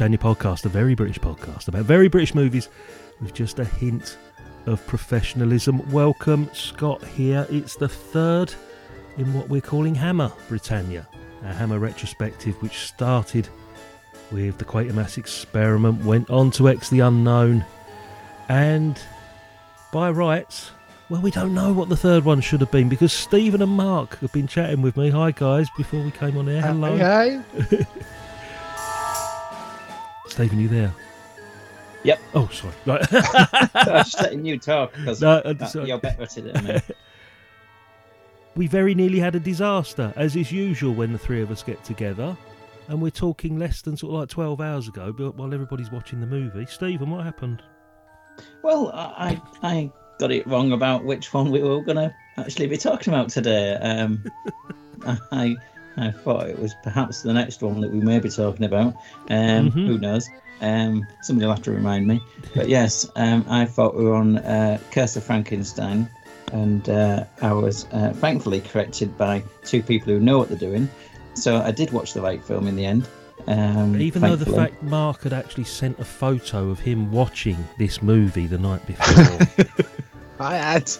It's the Real Britannia podcast, a very British podcast about very British movies with just a hint of professionalism. Welcome, Scott here. It's the third in what we're calling Hammer Britannia, a Hammer retrospective which started with the Quatermass experiment, went on to X the Unknown, and by rights, well, we don't know what the third one should have been because Stephen and Mark have been chatting with me. Hi, guys, before we came on air. Hello. Stephen, you there? Yep. Oh, sorry. Right. I was just letting you talk because No, uh, you're better at it than me. we very nearly had a disaster, as is usual when the three of us get together. And we're talking less than sort of like 12 hours ago, but while everybody's watching the movie. Stephen, what happened? Well, I I got it wrong about which one we were going to actually be talking about today. Um, I I thought it was perhaps the next one that we may be talking about. Um, Mhm. Who knows? Um, somebody will have to remind me. But yes, um, I thought we were on uh, Curse of Frankenstein, and uh, I was uh, thankfully corrected by two people who know what they're doing. So I did watch the right film in the end. Um, Even though the fact Mark had actually sent a photo of him watching this movie the night before. I had.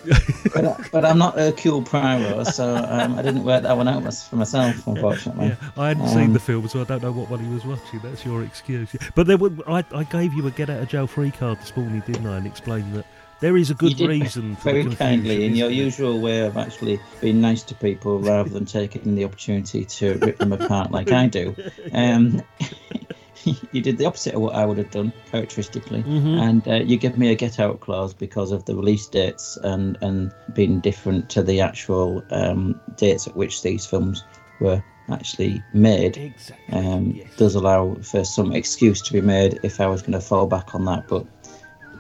but, I- but I'm not Hercule Poirot, so um, I didn't work that one out for myself, unfortunately. yeah, I hadn't seen Um, the film, so I don't know what one he was watching. That's your excuse. But there were, I, I gave you a get out of jail free card this morning, didn't I? And explained that there is a You good did reason for Very kindly, in your there? usual way of actually being nice to people rather than taking the opportunity to rip them apart like I do. Um, you did the opposite of what I would have done, characteristically. Mhm. And uh, you give me a get out clause because of the release dates and, and being different to the actual um, dates at which these films were actually made. Exactly. um, yes. does allow for some excuse to be made if I was going to fall back on that. But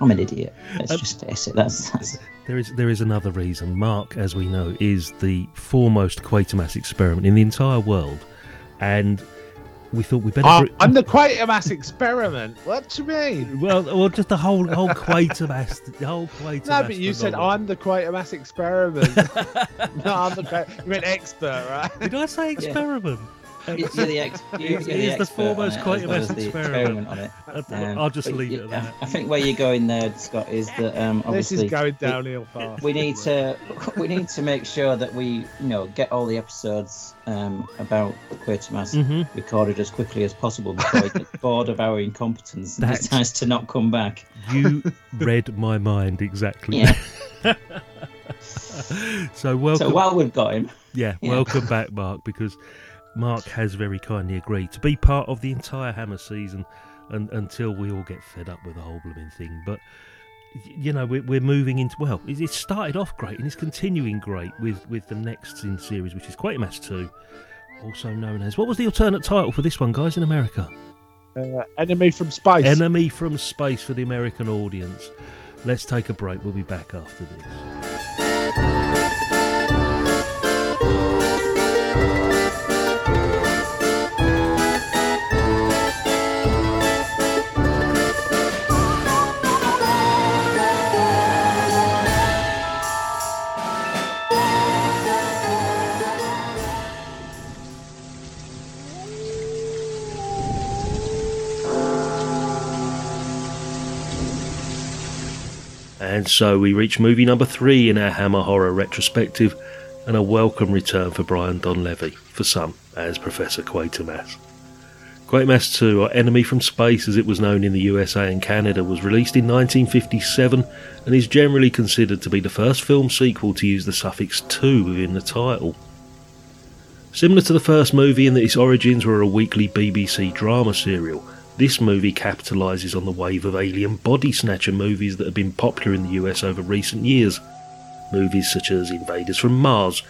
I'm an idiot. Let's Um, just face it. That's, that's There is there is another reason. Mark, as we know, is the foremost Quatermass experiment in the entire world, and we thought we better. Oh, br- I'm the Quatermass experiment. What do you mean? well, well, just the whole whole Quatermass, the whole Quatermass. No, but you said. I'm the Quatermass experiment. no, I'm the Qua- you meant expert, right? Did I say experiment? You're the ex. You're, He's- you're he's the foremost it, as well the experiment. on it. I- Um, I'll just leave it at that. I think where you're going there, Scott, is that um, This is going downhill fast. we need to we need to make sure that we you know get all the episodes um, about Quatermass Mhm. recorded as quickly as possible before he gets bored of our incompetence and That's- decides to not come back. You read my mind exactly. Yeah. so welcome. So while we've got him, Yeah, Yeah. welcome back, Mark, because Mark has very kindly agreed to be part of the entire Hammer season and, until we all get fed up with the whole blooming thing. But, you know, we're, we're moving into, well, it, started off great and it's continuing great with, with the next in series, which is Quatermass 2, also known as, what was the alternate title for this one, guys, in America? Uh, enemy from space. Enemy from Space for the American audience. Let's take a break. We'll be back after this. And so we reach movie number three in our Hammer Horror retrospective, and a welcome return for Brian Donlevy, for some, as Professor Quatermass. Quatermass 2, or Enemy from Space as it was known in the USA and Canada, was released in 1957 and is generally considered to be the first film sequel to use the suffix 2 within the title. Similar to the first movie in that its origins were a weekly BBC drama serial, this movie capitalises on the wave of alien body snatcher movies that have been popular in the US over recent years. Movies such as Invaders from Mars,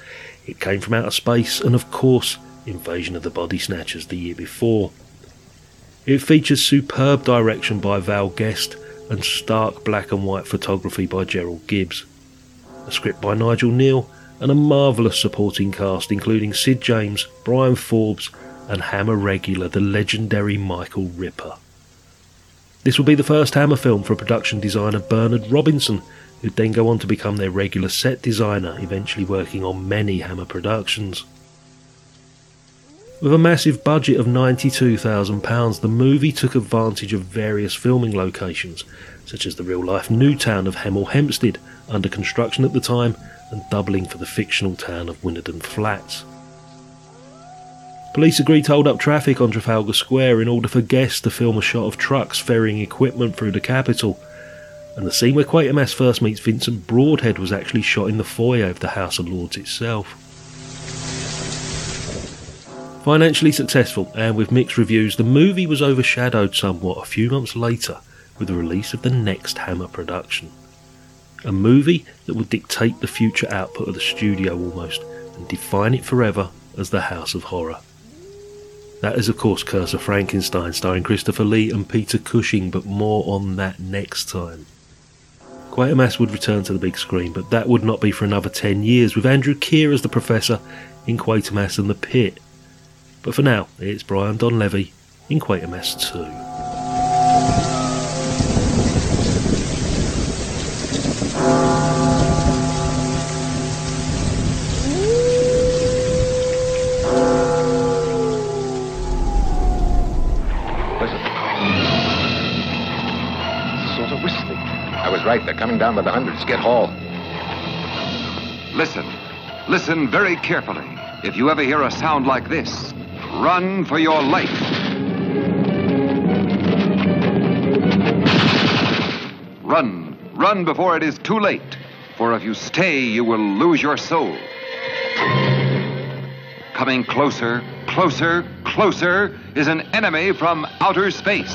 It Came from Outer Space, and of course, Invasion of the Body Snatchers the year before. It features superb direction by Val Guest and stark black and white photography by Gerald Gibbs. A script by Nigel Kneale and a marvellous supporting cast including Sid James, Bryan Forbes, and Hammer regular the legendary Michael Ripper. This will be the first Hammer film for production designer Bernard Robinson, who'd then go on to become their regular set designer, eventually working on many Hammer productions. With a massive budget of £92,000, the movie took advantage of various filming locations, such as the real life new town of Hemel Hempstead, under construction at the time, and doubling for the fictional town of Wynnerton Flats. Police agreed to hold up traffic on Trafalgar Square in order for guests to film a shot of trucks ferrying equipment through the capital, and the scene where Quatermass first meets Vincent Broadhead was actually shot in the foyer of the House of Lords itself. Financially successful and with mixed reviews, the movie was overshadowed somewhat a few months later with the release of the next Hammer production. A movie that would dictate the future output of the studio almost and define it forever as the House of Horror. That is, of course, Curse of Frankenstein, starring Christopher Lee and Peter Cushing, but more on that next time. Quatermass would return to the big screen, but that would not be for another 10 years, with Andrew Keir as the Professor in Quatermass and the Pit, but for now, it's Brian Donlevy in Quatermass 2. Right. They're coming down by the hundreds. Get Hall. Listen. Listen very carefully. If you ever hear a sound like this, run for your life. Run. Run before it is too late. For if you stay, you will lose your soul. Coming closer, closer, closer is an enemy from outer space.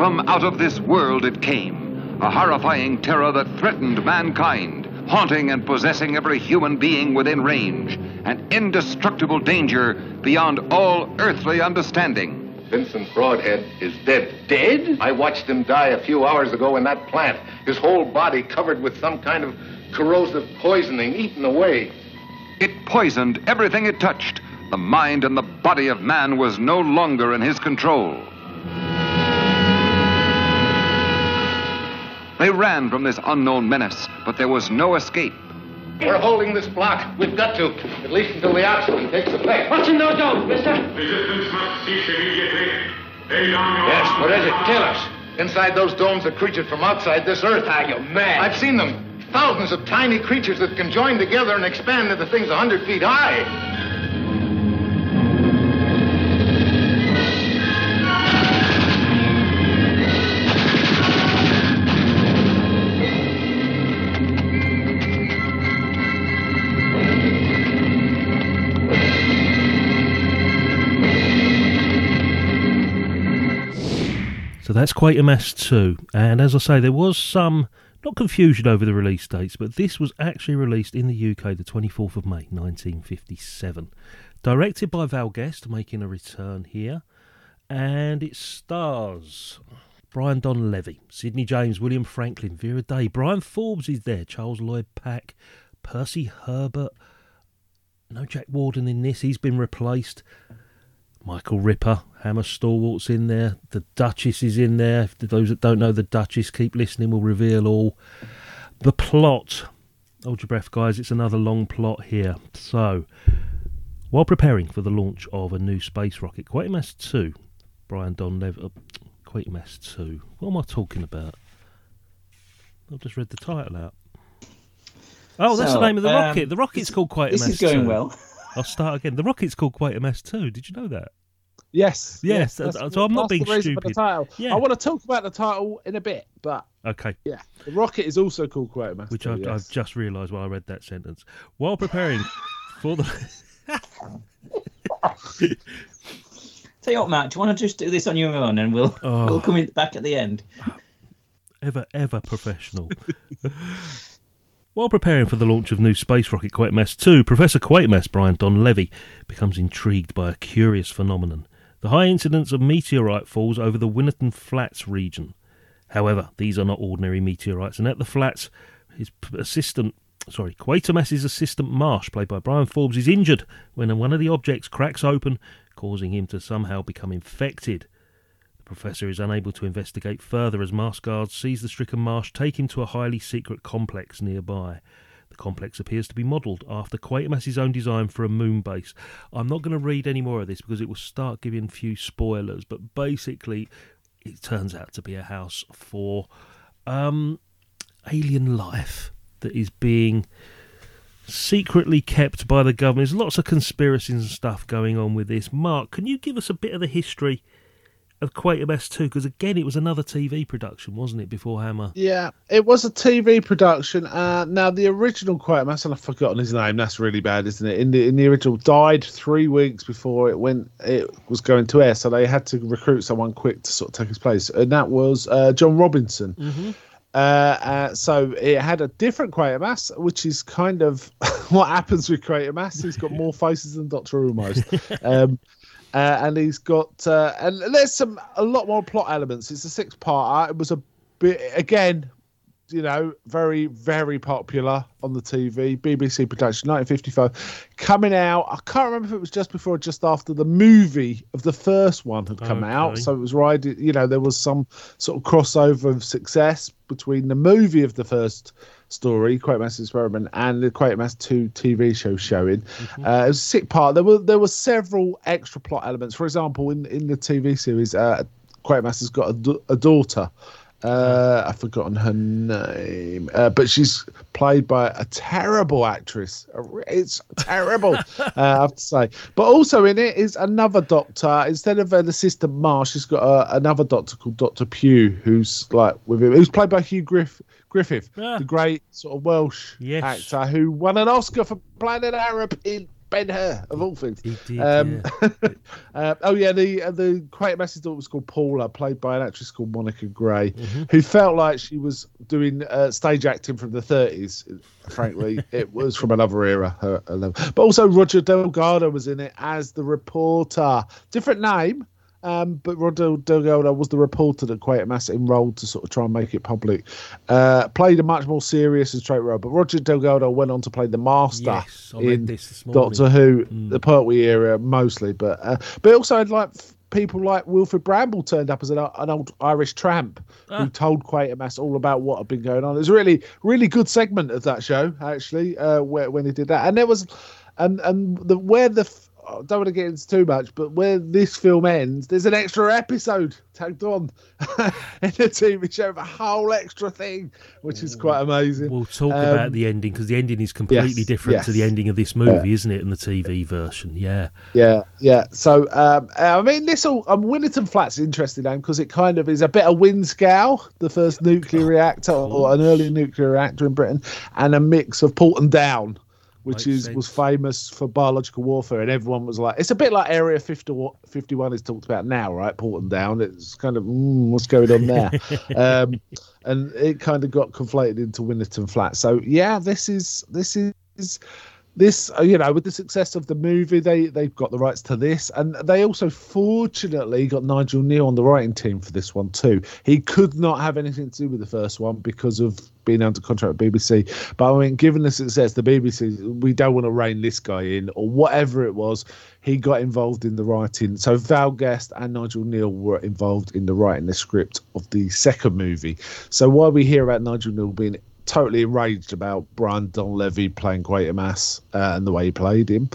From out of this world it came, a horrifying terror that threatened mankind, haunting and possessing every human being within range, an indestructible danger beyond all earthly understanding. Vincent Broadhead is dead. Dead? I watched him die a few hours ago in that plant. His whole body covered with some kind of corrosive poisoning, eaten away. It poisoned everything it touched. The mind and the body of man was no longer in his control. They ran from this unknown menace, but there was no escape. We're holding this block. We've got to, at least until the oxygen takes effect. What's in those domes, mister? Resistance must cease immediately. Lay down your Yes, what is it? Tell us. Inside those domes are creatures from outside this earth. Are you mad? I've seen them. Thousands of tiny creatures that can join together and expand into things a hundred feet high. So that's quite a mess too. And as I say, there was some, not confusion over the release dates, but this was actually released in the UK the 24th of May 1957. Directed by Val Guest, making a return here. And it stars Brian Donlevy, Sidney James, William Franklin, Vera Day, Bryan Forbes is there, Charles Lloyd Pack, Percy Herbert. No Jack Warden in this, he's been replaced. Michael Ripper, Hammer Stalwart's in there. The Duchess is in there. For those that don't know the Duchess, keep listening, we'll reveal all. The plot. Hold your breath, guys, it's another long plot here. So, while preparing for the launch of a new space rocket, Quatermass 2 Brian Donlevy. Uh, Quatermass 2. What am I talking about? I've just read the title out. Oh, that's the name of the um, rocket. The rocket's called Quatermass This is going 2. well. I'll start again. The rocket's called Quite a Mess too. Did you know that? Yes. Yes, that's- so- so I'm not being the reason the stupid. title. Yeah. I want to talk about the title in a bit, but Okay. yeah, the rocket is also called Quatermass. Which too, I've, yes. I've just realised while I read that sentence. While preparing for the. Tell you what, Matt, do you want to just do this on your own and we'll Oh. we'll come in back at the end? ever, ever professional. While preparing for the launch of new space rocket Quatermass 2, Professor Quatermass Brian Donlevy becomes intrigued by a curious phenomenon the high incidence of meteorite falls over the Wynnerton Flats region. However, these are not ordinary meteorites, and at the flats, his assistant, sorry, Quatermass's assistant Marsh, played by Bryan Forbes, is injured when one of the objects cracks open, causing him to somehow become infected. Professor is unable to investigate further as Mars guards seize the stricken Marsh, take him to a highly secret complex nearby. The complex appears to be modelled after Quatermass's own design for a moon base. I'm not going to read any more of this because it will start giving few spoilers, but basically, it turns out to be a house for um, alien life that is being secretly kept by the government. There's lots of conspiracies and stuff going on with this. Mark, can you give us a bit of the history of Quatermass 2? Because again, it was another TV production, wasn't it, before Hammer? Yeah, it was a TV production. Uh, now the original Quatermass, and I've forgotten his name. That's really bad, isn't it? In the in the original, died three weeks before it went. It was going to air, so they had to recruit someone quick to sort of take his place, and that was uh, John Robinson. Uh, uh, so it had a different Quatermass, which is kind of what happens with Quatermass. He's got more faces than Doctor Who almost. um, uh, and he's got uh, and there's some a lot more plot elements. It's a six part. It was a bit again, you know, very very popular on the TV. BBC production, 1955, coming out. I can't remember if it was just before or just after the movie of the first one had come out. So it was right. You know, there was some sort of crossover of success between the movie of the first story, Quatermass Experiment, and the Quatermass 2 TV show showing. Uh, it was a sick part. There were there were several extra plot elements. For example, in in the TV series, uh, Quatermass has got a, a daughter. Uh, I've forgotten her name, uh, but she's played by a terrible actress. It's terrible, uh, I have to say. But also in it is another doctor. Instead of an assistant Marsh, she's got a, another doctor called Doctor Pugh, who's like with him. Who's played by Hugh Griff, Griffith, Ah. the great sort of Welsh Yes. actor who won an Oscar for playing an Arab in Ben Hur, of all things. He did, Um, yeah. uh, oh yeah, the uh, the Quatermass's daughter was called Paula, played by an actress called Monica Grey, Mm-hmm. who felt like she was doing uh, stage acting from the 30s. Frankly, it was from another era. Her, her. But also Roger Delgado was in it as the reporter. Different name. Um, but Roger Delgado was the reporter that Quatermass enrolled to sort of try and make it public. Uh, played a much more serious and straight role. But Roger Delgado went on to play the master Yes, I read in. Doctor Who, Mm. the Pertwee era mostly, but uh, but also had like people like Wilfrid Brambell turned up as an, an old Irish tramp Ah. who told Quatermass all about what had been going on. It was a really really good segment of that show actually, uh, where, when he did that, and there was and and the where the I don't want to get into too much, but where this film ends, there's an extra episode tagged on in the TV show, of a whole extra thing, which is quite amazing. We'll talk Um, about the ending because the ending is completely yes, different to the ending of this movie, isn't it? In the TV version, yeah. Yeah, yeah. So, um, I mean, this all um, Wynnerton Flats is interesting name because it kind of is a bit of Windscale, the first nuclear reactor or an early nuclear reactor in Britain, and a mix of Porton Down, which Makes is was famous for biological warfare, and everyone was like, it's a bit like Area 50, 51 is talked about now, right? Porton Down. It's kind of mm, what's going on there, um, and it kind of got conflated into Wynnerton Flat. So, yeah, this is this is this uh, you know with the success of the movie they they've got the rights to this. And they also fortunately got Nigel Kneale on the writing team for this one too. He could not have anything to do with the first one because of being under contract with bbc but i mean given the success the bbc we don't want to rein this guy in or whatever it was. He got involved in the writing. So val guest and Nigel Kneale were involved in the writing the script of the second movie. So while we hear about Nigel Kneale being totally enraged about Brian Donlevy playing Quatermass uh, and the way he played him.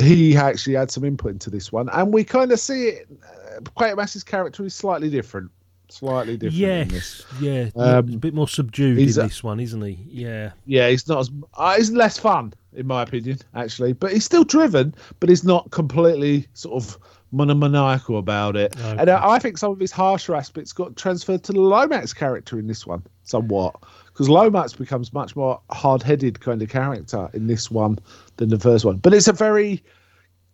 He actually had some input into this one, and we kind of see it. Quatermass's character is slightly different. Slightly different. in this. Yes, yeah, Um, a bit more subdued in this one, isn't he? Yeah, Yeah, he's not as uh, he's less fun in my opinion, actually. But he's still driven, but he's not completely sort of monomaniacal about it. And Okay. I, I think some of his harsher aspects got transferred to the Lomax character in this one, somewhat. Because Lomax becomes much more hard-headed kind of character in this one than the first one. But it's a very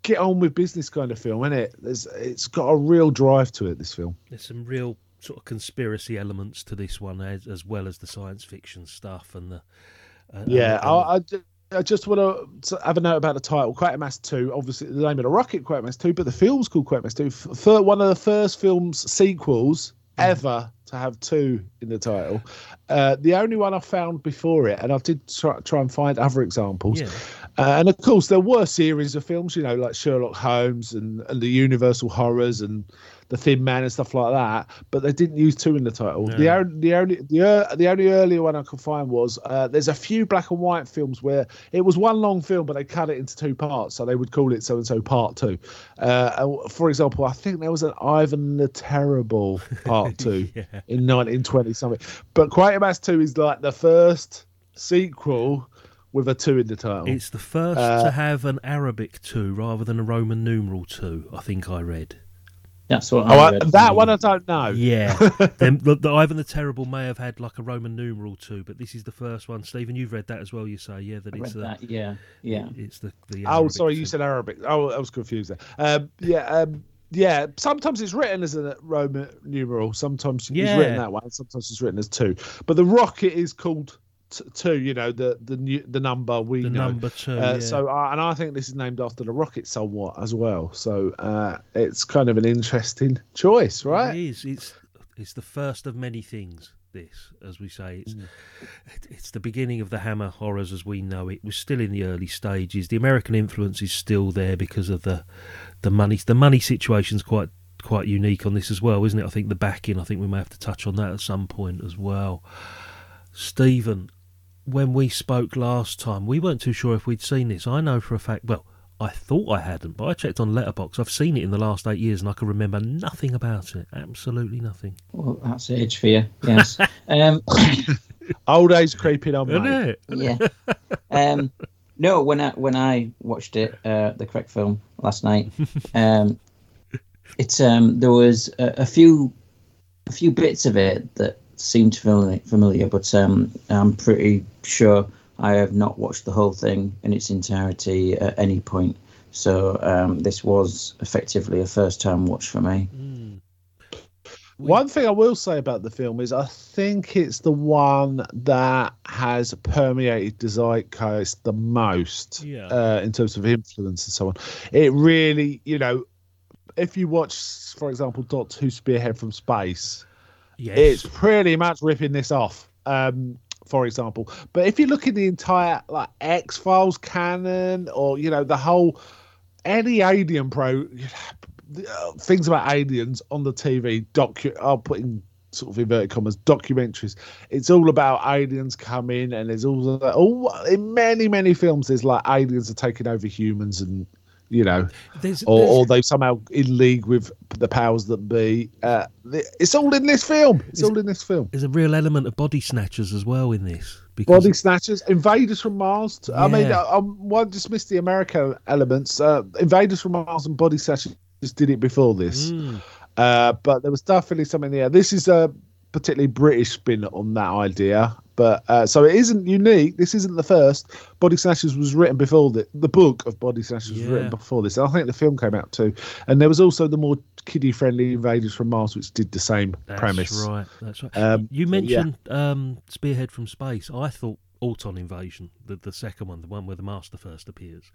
get on with business kind of film, isn't it? There's, it's got a real drive to it. This film. there's some real sort of conspiracy elements to this one, as, as well as the science fiction stuff and the. Uh, Yeah, and- I, I, I just want to have a note about the title, Quatermass 2. Obviously, the name of the rocket, Quatermass 2, but the film's called Quatermass 2. F- one of the first film's sequels ever to have two in the title. Uh, the only one I found before it, and I did try, try and find other examples. Yeah. Uh, and of course, there were series of films, you know, like Sherlock Holmes and, and the Universal Horrors and the Thin Man and stuff like that. But they didn't use two in the title. The only the only the, the only earlier one I could find was uh, there's a few black and white films where it was one long film, but they cut it into two parts, so they would call it so and so part two. Uh, for example, I think there was an Ivan the Terrible part two Yeah. in 1920 something. But Quatermass two is like the first sequel with a two in the title. It's the first Uh, to have an Arabic two rather than a Roman numeral two. I think I read. That's what Oh, I I, read. that one I don't know. Yeah, then the, the Ivan the Terrible may have had like a Roman numeral too, but this is the first one. Stephen, you've read that as well. You say, yeah, that I it's read the that. Yeah, yeah. it's the the. Oh, Arabic sorry, two. you said Arabic. Oh, I was confused there. Um, yeah, um, yeah. Sometimes it's written as a Roman numeral. Sometimes Yeah. it's written that way. and Sometimes it's written as two. But the rocket is called t- two. You know, the the new, the number we the know. number two. Uh, yeah. So, uh, and I think this is named after the rocket somewhat as well. So, uh, it's kind of an interesting choice, right? is. It's it's the first of many things. This, as we say, it's Mm. it- it's the beginning of the Hammer horrors as we know it. We're still in the early stages. The American influence is still there because of the the money. The money situation's quite quite unique on this as well, isn't it? I think the backing. I think we may have to touch on that at some point as well. Stephen, when we spoke last time, we weren't too sure if we'd seen this. I know for a fact. Well, I thought I hadn't, but I checked on Letterboxd. I've seen it in the last eight years, and I can remember nothing about it. Absolutely nothing. Well, that's age for you. Yes. um, Old age creeping on, Isn't it? yeah. Um, no, when I when I watched it, uh, the correct film last night, um, it's um, there was a, a few a few bits of it that seemed familiar, familiar but um, I'm pretty sure I have not watched the whole thing in its entirety at any point. So um, this was effectively a first time watch for me. Mm. One thing I will say about the film is I think it's the one that has permeated the zeitgeist the most Yeah. uh, in terms of influence and so on. It really, you know, if you watch, for example, Doctor Who Spearhead from Space, Yes. it's pretty much ripping this off. Um, for example, but if you look at the entire like X Files canon, or you know the whole any alien pro uh, things about aliens on the TV docu, I'll put in sort of inverted commas documentaries. It's all about aliens coming, and there's all in many many films. There's like aliens are taking over humans, and you know There's, or, there's- or they somehow in league with the powers that be. Uh, it's all in this film. It's all in this film. there's a real element of body snatchers as well in this. Because Body snatchers, invaders from Mars. t- I mean, Yeah. I, I won't dismiss the American elements. Uh, invaders from Mars and body snatchers did it before this, Mm. uh, but there was definitely something there. This is a particularly British spin on that idea. But uh, so it isn't unique. This isn't the first. Body Snatchers was written before the the book of Body Snatchers was written before this. I think the film came out too. And there was also the more kiddie friendly Invaders from Mars, which did the same That's premise. right. That's right. Um, you mentioned um, Spearhead from Space. I thought Auton Invasion, the the second one, the one where the Master first appears,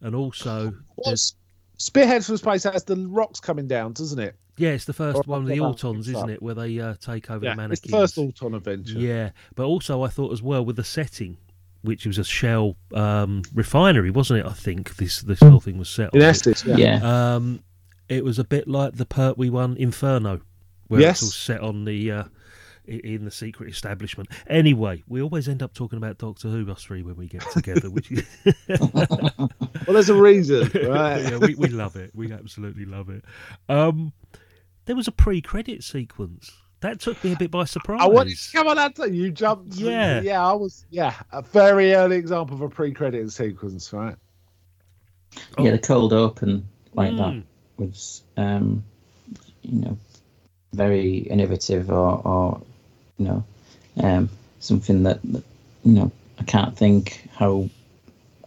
and also What's Spearhead from Space has the rocks coming down, doesn't it? yeah, it's the first Or one of the Autons, isn't it, where they uh, take over the Yeah, mannequins. it's the first Auton adventure. Yeah, but also I thought as well with the setting, which was a Shell um, refinery, wasn't it? I think this this whole thing was set. In it. Essex, yeah. Yeah. Um, it was a bit like the Pertwee one, Inferno, where Yes. it's all set on the uh, i- in the secret establishment. Anyway, we always end up talking about Doctor Who, us three, when we get together, which is, Well, there's a reason, right? yeah, we, we love it. We absolutely love it. Um, there was a pre-credit sequence. That took me a bit by surprise. I wanted to come on, Anthony. You jumped. Yeah. yeah. I was. Yeah, a very early example of a pre-credit sequence, right? Yeah, the cold open like that Mm. was, um, you know, very innovative or, or you know, um, something that, that, you know, I can't think how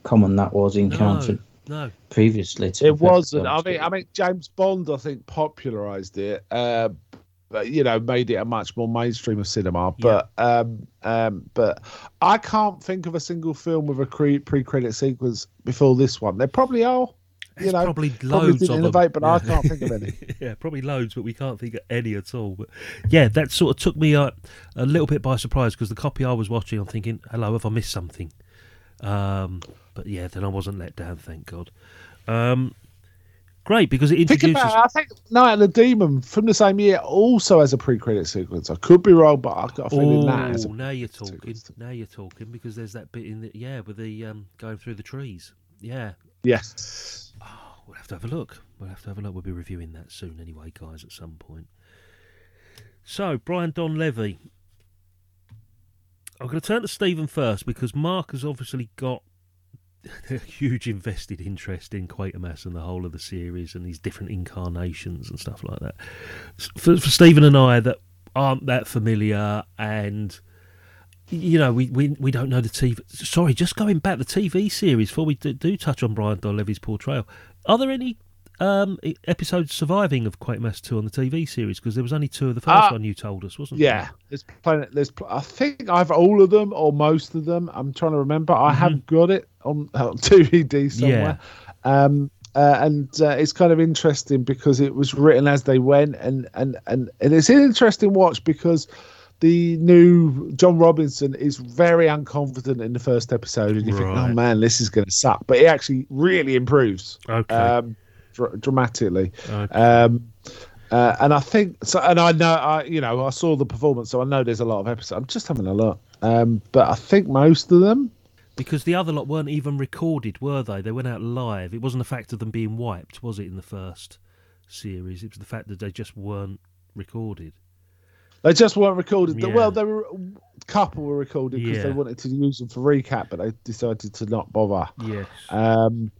common that was encountered No, previously. To It wasn't. I mean, I mean, James Bond, I think, popularized it. Uh, but you know, made it a much more mainstream of cinema. But um, um, but I can't think of a single film with a pre-credit sequence before this one. There probably are. You know, probably probably loads didn't of innovate, them. but I can't think of any. yeah, probably loads, but we can't think of any at all. But yeah, that sort of took me uh, a little bit by surprise because the copy I was watching, I'm thinking, "Hello, have I missed something?" Um, but yeah, then I wasn't let down, thank God. Um, great because it Think introduces. about it. I think Night of the Demon from the same year also has a pre-credit sequence. I could be wrong, but I've got a feeling that has a Oh, now you're talking. sequence. Now you're talking because there's that bit in the yeah with the um, going through the trees. Yeah, Yes. Oh, we'll have to have a look. We'll have to have a look. We'll be reviewing that soon anyway, guys, at some point. So Brian Donlevy. I'm going to turn to Stephen first because Mark has obviously got a huge invested interest in Quatermass and the whole of the series and these different incarnations and stuff like that. For, for Stephen and I that aren't that familiar and you know we, we we don't know the TV. Sorry, just going back the TV series before we do, do touch on Brian Donlevy's portrayal. Are there any um, episodes surviving of Quatermass two on the TV series? Because there was only two of the first Ah, one you told us, wasn't Yeah, there? there's plenty. There's, I think either all of them or most of them. I'm trying to remember. I have got it on, on DVD somewhere. Um, uh, and uh, it's kind of interesting because it was written as they went, and and and, and it's an interesting watch because the new John Robinson is very unconfident in the first episode, and you think, oh man, this is going to suck. But he actually really improves Okay. um, dr- dramatically. Okay. Um, uh, and I think so, and I know, I you know, I saw the performance, so I know there's a lot of episodes. I'm just having a look, um, but I think most of them. Because the other lot weren't even recorded, were they? They went out live. It wasn't the fact of them being wiped, was it, in the first series? It was the fact that they just weren't recorded. They just weren't recorded. Yeah. Well, they were a couple were recorded because they wanted to use them for recap, but they decided to not bother. Yes. Um,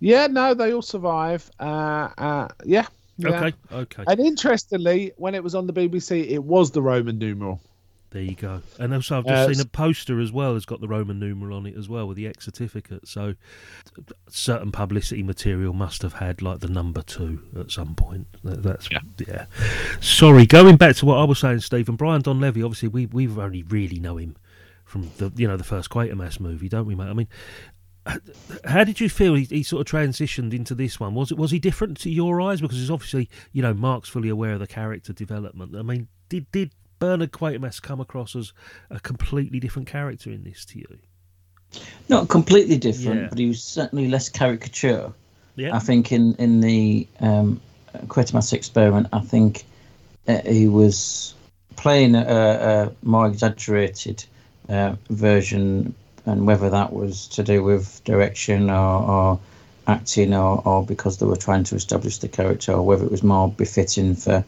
yeah, no, they all survive. Uh, uh, yeah, yeah. Okay. Okay. And interestingly, when it was on the BBC, it was the Roman numeral. There you go. And also, I've just Uh, seen a poster as well. has got the Roman numeral on it as well with the X certificate. So, certain publicity material must have had like the number two at some point. That's yeah. Sorry, going back to what I was saying, Stephen. Brian Donlevy. Obviously, we we only really know him from the you know the first Quatermass movie, don't we, mate? I mean. How did you feel he, he sort of transitioned into this one? Was it was he different to your eyes? Because he's obviously, you know, Mark's fully aware of the character development. I mean, did did Bernard Quatermass come across as a completely different character in this to you? Not completely different, Yeah. but he was certainly less caricature. Yeah. I think in in the um, Quatermass experiment, I think uh, he was playing a, a more exaggerated uh, version, and whether that was to do with direction or, or acting, or, or because they were trying to establish the character, or whether it was more befitting for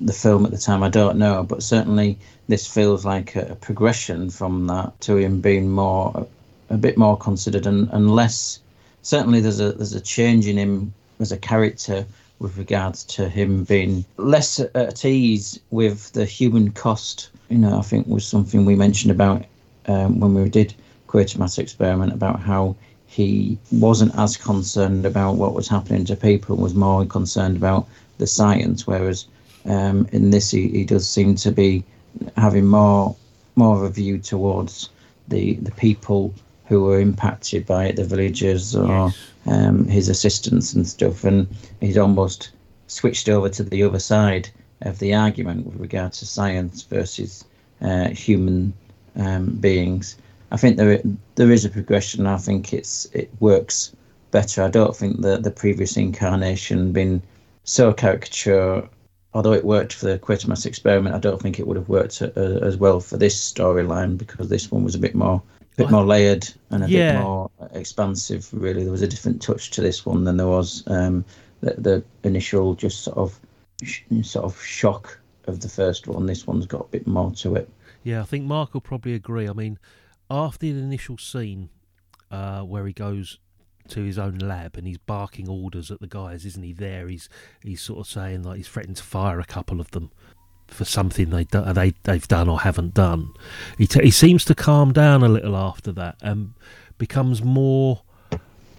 the film at the time, I don't know. But certainly, this feels like a, a progression from that to him being more a bit more considered and, and less certainly there's a there's a change in him as a character with regards to him being less at ease with the human cost you know i think was something we mentioned about um, when we did quatermass experiment about how he wasn't as concerned about what was happening to people was more concerned about the science whereas um, in this he, he does seem to be having more more of a view towards the the people who were impacted by it, the villagers or um, his assistants and stuff, and he's almost switched over to the other side of the argument with regard to science versus uh, human um, beings. I think there there is a progression. I think it's it works better. I don't think that the previous incarnation been so caricature. Although it worked for the Quatermass experiment, I don't think it would have worked uh, as well for this storyline because this one was a bit more, bit more layered and a Yeah. bit more expansive. Really, there was a different touch to this one than there was um, the, the initial just sort of sh- sort of shock of the first one. This one's got a bit more to it. Yeah, I think Mark will probably agree. I mean, after the initial scene uh, where he goes to his own lab and he's barking orders at the guys, isn't he? There, he's he's sort of saying like he's threatened to fire a couple of them for something they do, they they've done or haven't done. He t- he seems to calm down a little after that and becomes more.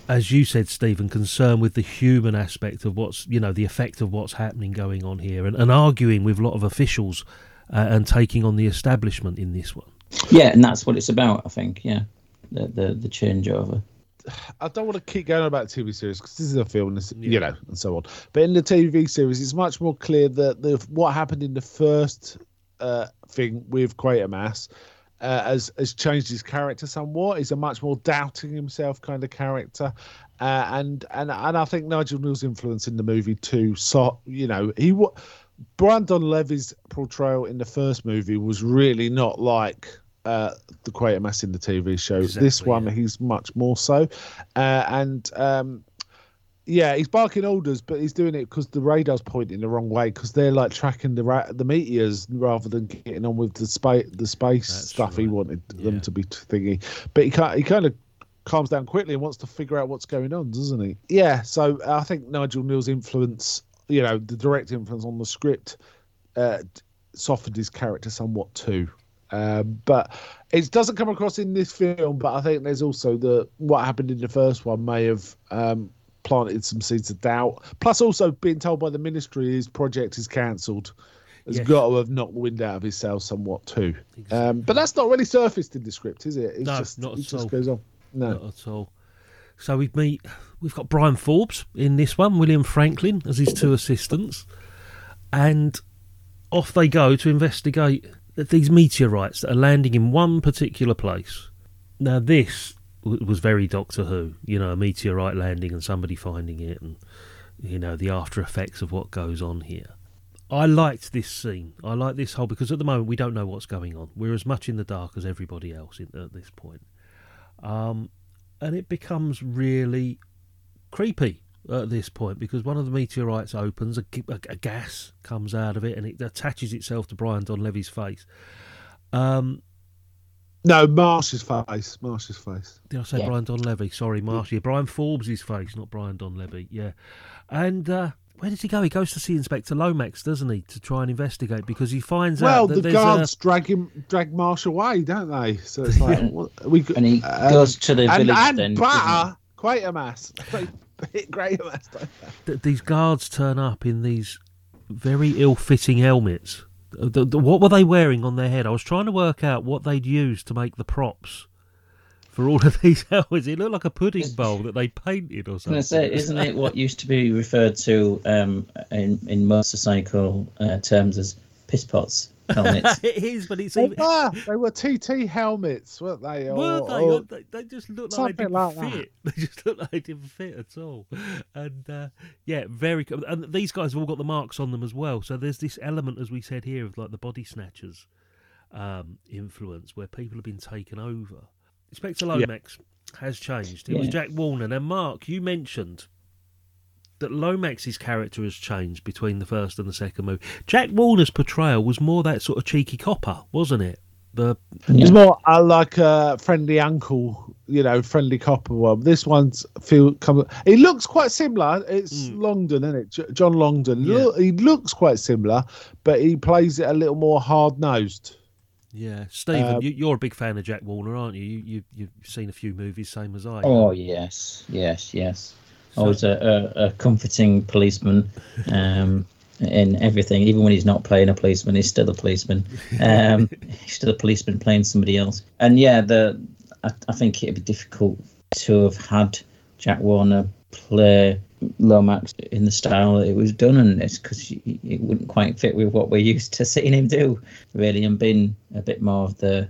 As you said, Stephen, concerned with the human aspect of what's, you know, the effect of what's happening going on here, and, and arguing with a lot of officials uh, and taking on the establishment in this one. Yeah, and that's what it's about. I think. Yeah, the the, the changeover. I don't want to keep going about TV series because this is a film, this, you know, and so on. But in the TV series, it's much more clear that the what happened in the first uh, thing with Quatermass uh, has has changed his character somewhat. He's a much more doubting himself kind of character, uh, and and and I think Nigel Kneale's influence in the movie too. So you know, he Brian Donlevy's portrayal in the first movie was really not like uh, the Quatermass in the TV show. Exactly, this one, yeah. he's much more so, uh, and um, yeah, he's barking orders, but he's doing it because the radar's pointing the wrong way because they're like tracking the ra- the meteors rather than getting on with the space the space That's stuff he wanted Yeah. them to be thingy. But he can't, he kind of calms down quickly and wants to figure out what's going on, doesn't he? Yeah. So I think Nigel Kneale's influence, you know, the direct influence on the script, uh, softened his character somewhat too. Um, but it doesn't come across in this film. But I think there's also the what happened in the first one may have um, planted some seeds of doubt. Plus, also being told by the ministry his project is cancelled has Yes. got to have knocked the wind out of his sails somewhat too. Um, but that's not really surfaced in the script, is it? It's No, just, not it at just all. goes on. No. Not at all. So we meet. We've got Bryan Forbes in this one, William Franklin as his two assistants, and off they go to investigate these meteorites that are landing in one particular place. Now this was very Doctor Who, you know, a meteorite landing and somebody finding it, and you know the after effects of what goes on here. I liked this scene. I like this whole because at the moment we don't know what's going on. We're as much in the dark as everybody else in, at this point. Um, and it becomes really creepy at this point because one of the meteorites opens, a gas comes out of it, and it attaches itself to Brian Donlevy's face. Um, No, Marsh's face. Marsh's face. did I say Yeah. Brian Donlevy? Sorry, Marsh. Yeah, Bryan Forbes' face, not Brian Donlevy. Yeah, and uh, where does he go? He goes to see Inspector Lomax, doesn't he, to try and investigate because he finds Well, out that the there's guards drag him, drag Marsh away, don't they? So it's like what, we And he um, goes to the and, village and then. batter Quatermass. They hit Quatermass, don't a, th- these guards turn up in these very ill-fitting helmets. The- the- what were they wearing on their head? I was trying to work out what they'd used to make the props for all of these helmets. It looked like a pudding bowl that they painted or I was something. going to say, isn't it what used to be referred to um, in in motorcycle uh, terms as piss pots helmets? it is, but it's They even. were, they were TT helmets, weren't they? Were they? or- they? They just looked like they didn't like that. fit. They just looked like they didn't fit at all. And uh, yeah, very. co- And these guys have all got the marks on them as well. So there's this element, as we said here, of like the body snatchers um, influence, where people have been taken over. Inspector Lomax has changed. It was Jack Warner. Now, Mark, you mentioned that Lomax's character has changed between the first and the second movie. Jack Warner's portrayal was more that sort of cheeky copper, wasn't it? The It's more uh, like a friendly uncle, you know, friendly copper one. This one's feel come. It looks quite similar. It's Longden, isn't it? J- John Longden. Yeah. Look, he looks quite similar, but he plays it a little more hard nosed. Yeah, Stephen, Um, you, you're a big fan of Jack Warner, aren't you? You, you you've seen a few movies, same as I. Oh yes, yes, yes. Always a, a, a comforting policeman um, in everything. Even when he's not playing a policeman, he's still a policeman. Um, he's still a policeman playing somebody else. And yeah, the I, I think it'd be difficult to have had Jack Warner play Lomax in the style that it was done, and it's because it wouldn't quite fit with what we're used to seeing him do, really, and being a bit more of the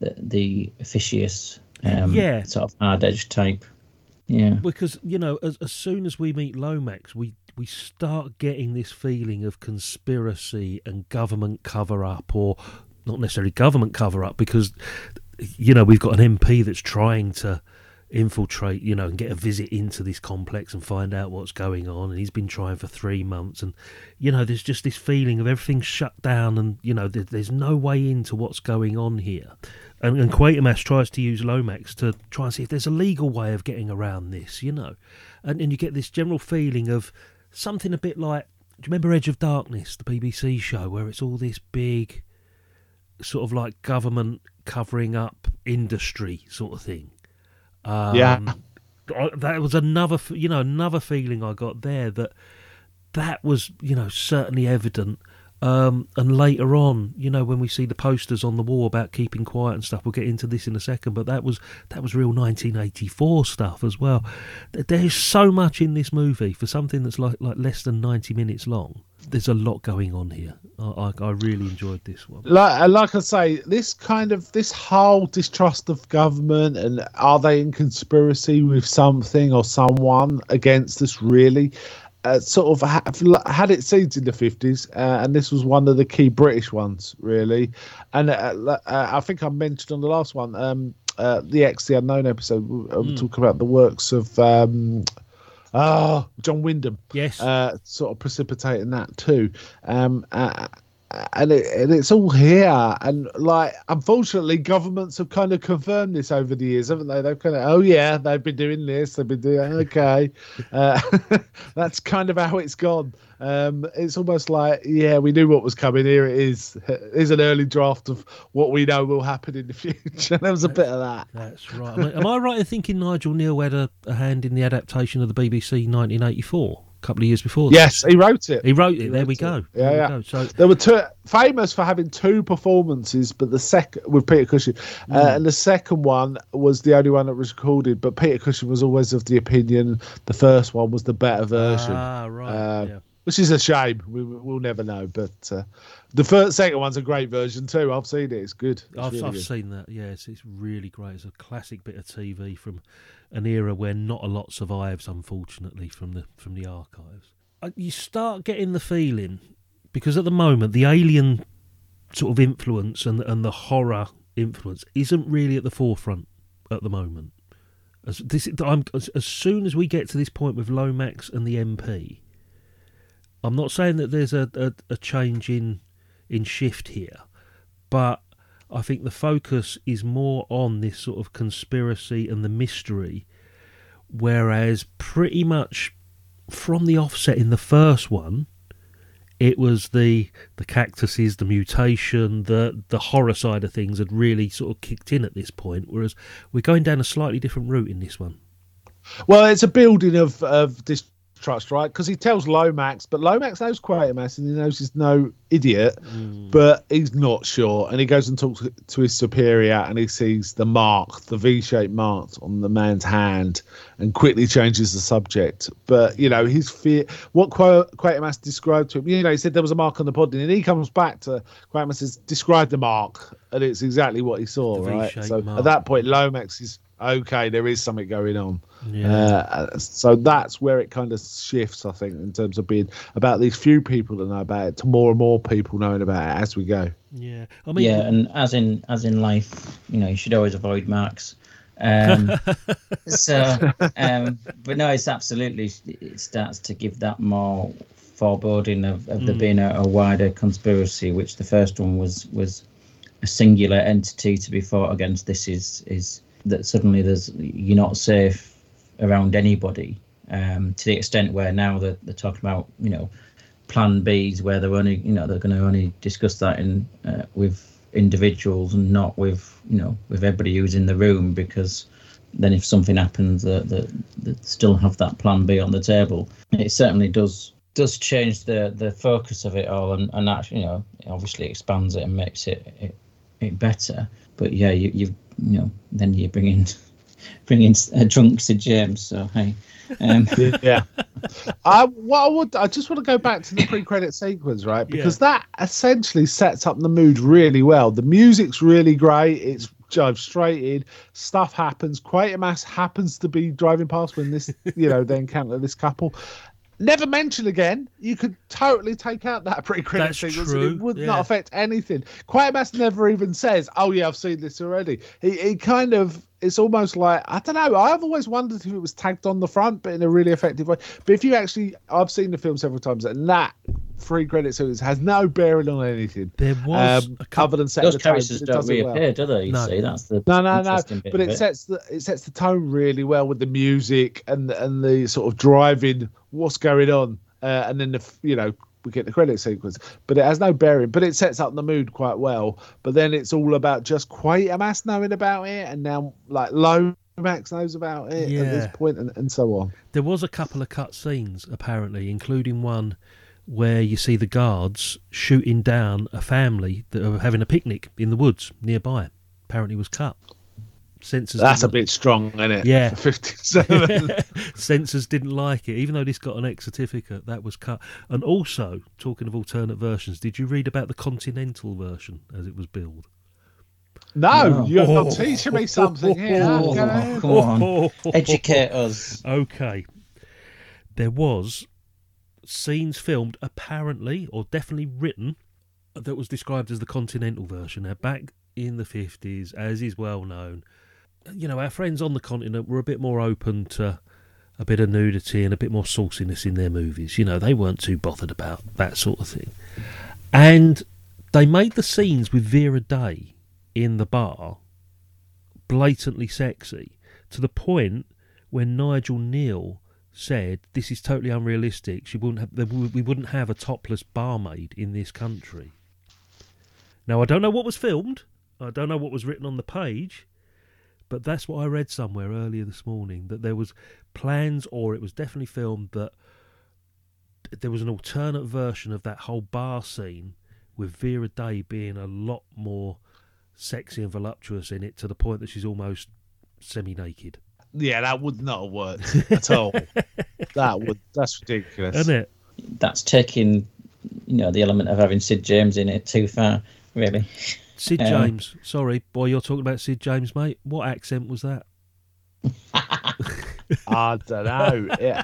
the, the officious, um, Yeah. sort of hard edge type. Yeah. because you know, as, as soon as we meet Lomax, we we start getting this feeling of conspiracy and government cover up, or not necessarily government cover up, because you know we've got an MP that's trying to infiltrate, you know, and get a visit into this complex and find out what's going on. And he's been trying for three months, and you know, there's just this feeling of everything's shut down, and you know, there, there's no way into what's going on here. And, and Quatermass tries to use Lomax to try and see if there's a legal way of getting around this, you know, and and you get this general feeling of something a bit like. Do you remember Edge of Darkness, the BBC show, where it's all this big, sort of like government covering up industry sort of thing? Um, Yeah. I- that was another, you know, another feeling I got there that that was, you know, certainly evident. Um, and later on, you know, when we see the posters on the wall about keeping quiet and stuff, we'll get into this in a second. But that was that was real 1984 stuff as well. There's so much in this movie for something that's like like less than 90 minutes long. There's a lot going on here. I, I, I really enjoyed this one. like like I say, this kind of this whole distrust of government and are they in conspiracy with something or someone against us? Really, uh, sort of ha- had its seeds in the fifties, uh, and this was one of the key British ones, really. And uh, uh, I think I mentioned on the last one, um, uh, the X the Unknown episode, we we talking about the works of. Um, Oh, John Wyndham Yes. uh, sort of precipitating that too. Um, uh, and, it, and it's all here. And like, unfortunately, governments have kind of confirmed this over the years, haven't they? They've kind of, oh yeah, they've been doing this. They've been doing okay. Uh, that's kind of how it's gone. Um, it's almost like, yeah, we knew what was coming. Here it is. Here's an early draft of what we know will happen in the future. there was a bit of that. That's right. Am I, am I right in thinking Nigel Kneale had a, a hand in the adaptation of the BBC 1984, a couple of years before? Yes, he wrote it. He wrote it. there we wrote go. it. There Yeah, we yeah. go. So There were two famous for having two performances, but the second with Peter Cushing, Hmm. uh, and the second one was the only one that was recorded. But Peter Cushing was always of the opinion the first one was the better version, ah, right. Uh, yeah. which is a shame. We, we'll never know. But uh, the first second one's a great version too. I've seen it. It's good. It's I've, really I've good. seen that. Yes, it's really great. It's a classic bit of TV from an era where not a lot survives, unfortunately, from the from the archives. Uh, You start getting the feeling because at the moment the alien sort of influence and and the horror influence isn't really at the forefront at the moment. As this, I'm, as, as soon as we get to this point with Lomax and the MP, I'm not saying that there's a, a, a change in in shift here, but I think the focus is more on this sort of conspiracy and the mystery, whereas pretty much from the offset in the first one, it was the the cactuses, the mutation, the the horror side of things had really sort of kicked in at this point. Whereas we're going down a slightly different route in this one. Well, it's a building of of distrust, right? Because he tells Lomax, but Lomax knows Quatermass, and he knows he's no idiot, mm. but he's not sure. And he goes and talks to his superior, and he sees the mark, the V-shaped mark on the man's hand, and quickly changes the subject. But you know, his fear, what Qua- Quatermass described to him, you know, he said there was a mark on the body, and he comes back to Quatermass says, describe the mark, and it's exactly what he saw, right? So mark. at that point, Lomax is okay. There is something going on. Yeah. Uh, so that's where it kind of shifts, I think, in terms of being about these few people that know about it to more and more people knowing about it as we go. Yeah, I mean, yeah, and as in as in life, you know, you should always avoid marks. Um, so, um, but no, it's absolutely it starts to give that more foreboding of, of there being a, a wider conspiracy, which the first one was was a singular entity to be fought against. This is is that suddenly there's you're not safe around anybody um, to the extent where now they're, they're talking about you know plan Bs where they're only you know they're going to only discuss that in uh, with individuals and not with you know with everybody who's in the room because then if something happens that that that still have that plan B on the table it certainly does does change the the focus of it all and and actually you know obviously expands it and makes it it, it better. But yeah you you you know then you bring in bring in uh, drunk Sir James so hey um, yeah. I what I would I just want to go back to the pre-credit sequence, right? Because that essentially sets up the mood really well. The music's really great. It's jive straight in. Stuff happens. Quatermass happens to be driving past when this, you know, they encounter this couple. Never mentioned again. You could totally take out that pre-credit sequence. it would yeah. not affect anything. Quatermass never even says, "Oh yeah, I've seen this already." He he kind of it's almost like I don't know. I've always wondered if it was tagged on the front, but in a really effective way. But if you actually, I've seen the film several times, and that free credit series has no bearing on anything. There was um, a couple. other than setting Those the characters but it don't does it well. do they? You No. see, that's the No, no, no. But of it sets the it sets the tone really well with the music and and the sort of driving what's going on, uh, and then the you know we get the credit sequence. But it has no bearing. But it sets up the mood quite well. But then it's all about just Quatermass knowing about it, and now like Lomax knows about it at this point, and, and so on. There was a couple of cut scenes, apparently, including one where you see the guards shooting down a family that are having a picnic in the woods nearby. Apparently, was cut. Censors. That's a bit strong, isn't it? Yeah. For Fifty-seven. Censors didn't like it, even though this got an X certificate. That was cut. And also, talking of alternate versions, did you read about the Continental version as it was billed? no, No. you're Oh. not teaching me something here. Oh, Go come on. Educate us. Okay. There was scenes filmed, apparently, or definitely written, that was described as the Continental version. Now, back in the 50s, as is well known, you know, our friends on the continent were a bit more open to a bit of nudity and a bit more sauciness in their movies. You know, they weren't too bothered about that sort of thing. And they made the scenes with Vera Day in the bar blatantly sexy to the point when Nigel Kneale said this is totally unrealistic. She wouldn't have, we wouldn't have a topless barmaid in this country. Now I don't know what was filmed. I don't know what was written on the page, but that's what I read somewhere earlier this morning that there was plans, or it was definitely filmed that there was an alternate version of that whole bar scene with Vera Day being a lot more sexy and voluptuous in it to the point that she's almost semi-naked, Yeah, that would not have worked at all. that would. That's ridiculous. isn't it? That's taking, you know, the element of having Sid James in it too far, really. Sid Yeah. James, sorry, boy, you're talking about Sid James, mate. What accent was that? I don't know. Yeah.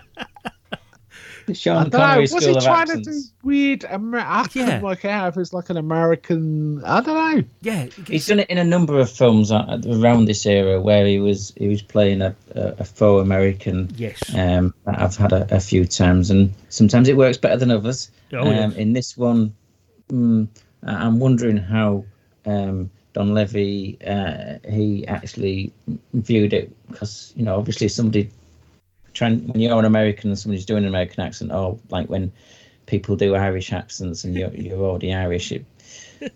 The I don't know. Was School he of trying to Accents. do weird? Amer- I couldn't Yeah. work out if it's like an American. I don't know. Yeah, He's done it in a number of films around this era where he was he was playing a, a, a faux American. yes. Um, that I've had a, a few times, and sometimes it works better than others. Oh, yeah. um, In this one, mm, I'm wondering how um, Donlevy uh, he actually viewed it because you know obviously somebody trying when you're an American and somebody's doing an American accent, or like when people do Irish accents and you're you're already Irish, it,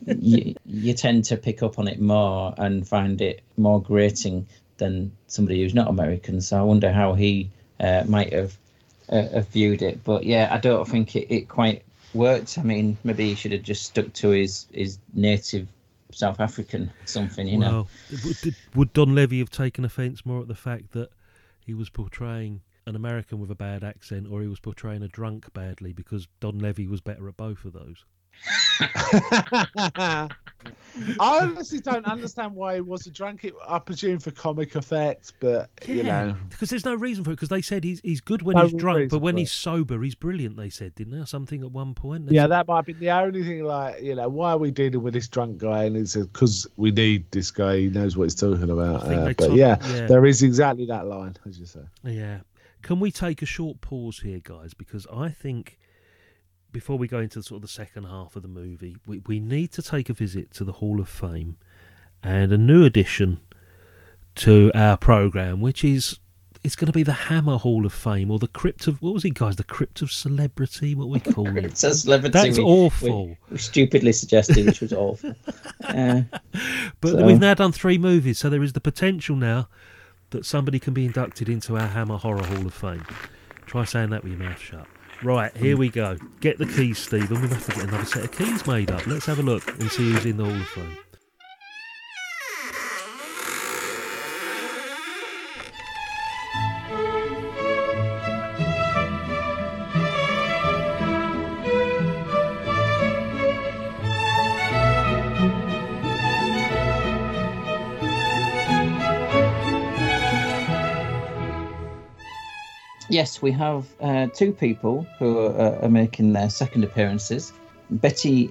you, you tend to pick up on it more and find it more grating than somebody who's not American. So I wonder how he uh, might have, uh, have viewed it. But yeah, I don't think it, it quite worked. I mean, maybe he should have just stuck to his, his native South African something, you know. Well, did- would Donlevy have taken offence more at the fact that he was portraying an American with a bad accent, or he was portraying a drunk badly? Because Donlevy was better at both of those. I honestly don't understand why he wasn't drunk. It, I presume for comic effect, but you know, because there's no reason for it. Because they said he's he's good when No he's drunk, but when he's sober, he's brilliant. They said, didn't they? Or Something at one point. yeah, that might be the only thing. Like, you know, why are we dealing with this drunk guy? And it's because we need this guy. He knows what he's talking about. Uh, but took- yeah, yeah. there is exactly that line, as you say. Yeah. Can we take a short pause here, guys? Because I think before we go into sort of the second half of the movie, we, we need to take a visit to the Hall of Fame and a new addition to our program, which is it's going to be the Hammer Hall of Fame or the Crypt of what was it, guys? The Crypt of Celebrity, what we call it. It's celebrity That's we- awful. We, we stupidly suggested, which was awful. Uh, But So- we've now done three movies, so there is the potential now that somebody can be inducted into our Hammer Horror Hall of Fame. Try saying that with your mouth shut. Right, here we go. Get the keys, Stephen. We'll have to get another set of keys made up. Let's have a look and see who's in the Hall of Fame. Yes, we have uh, two people who are, uh, are making their second appearances. Betty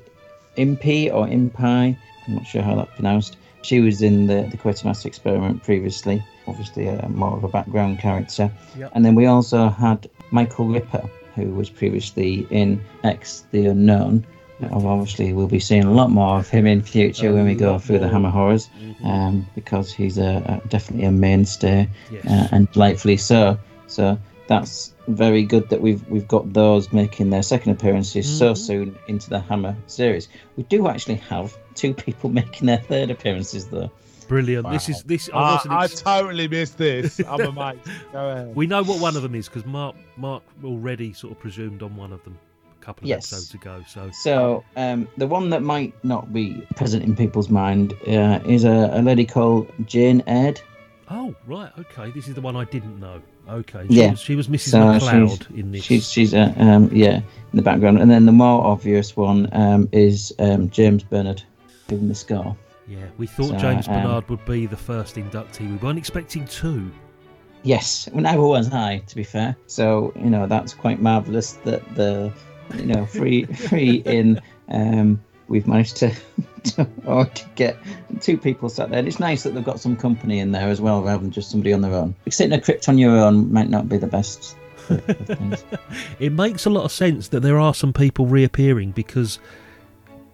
Impey or Impey, I'm not sure how that's pronounced, She was in the the Quatermass experiment previously, obviously a, more of a background character. Yep. And then we also had Michael Ripper, who was previously in X the Unknown. Obviously, we'll be seeing a lot more of him in future when we go through the. Hammer horrors, Mhm. um, because he's a, a definitely a mainstay Yes. uh, and delightfully so. So that's very good that we've we've got those making their second appearances so Mhm. soon into the Hammer series. We do actually have two people making their third appearances though. Brilliant. This is this. I I. I totally missed this. I'm amazed. Go ahead. we know what one of them is because Mark Mark already sort of presumed on one of them a couple of Yes. episodes ago. So So um, the one that might not be present in people's mind uh, is a, a lady called Jane Aird. oh right, okay. This is the one I didn't know. Okay. She Yeah. Was, she was Mrs. So McLeod in this. She's she's uh, um, yeah in the background, and then the more obvious one um, is um, James Bernard doing the score. Yeah, we thought So, James um, Bernard would be the first inductee. We weren't expecting two. Yes, well, neither was I, to be fair. So you know that's quite marvelous that the you know three three in um, we've managed to, or get two people sat there. And it's nice that they've got some company in there as well, rather than just somebody on their own. Sitting a crypt on your own might not be the best. It makes a lot of sense that there are some people reappearing because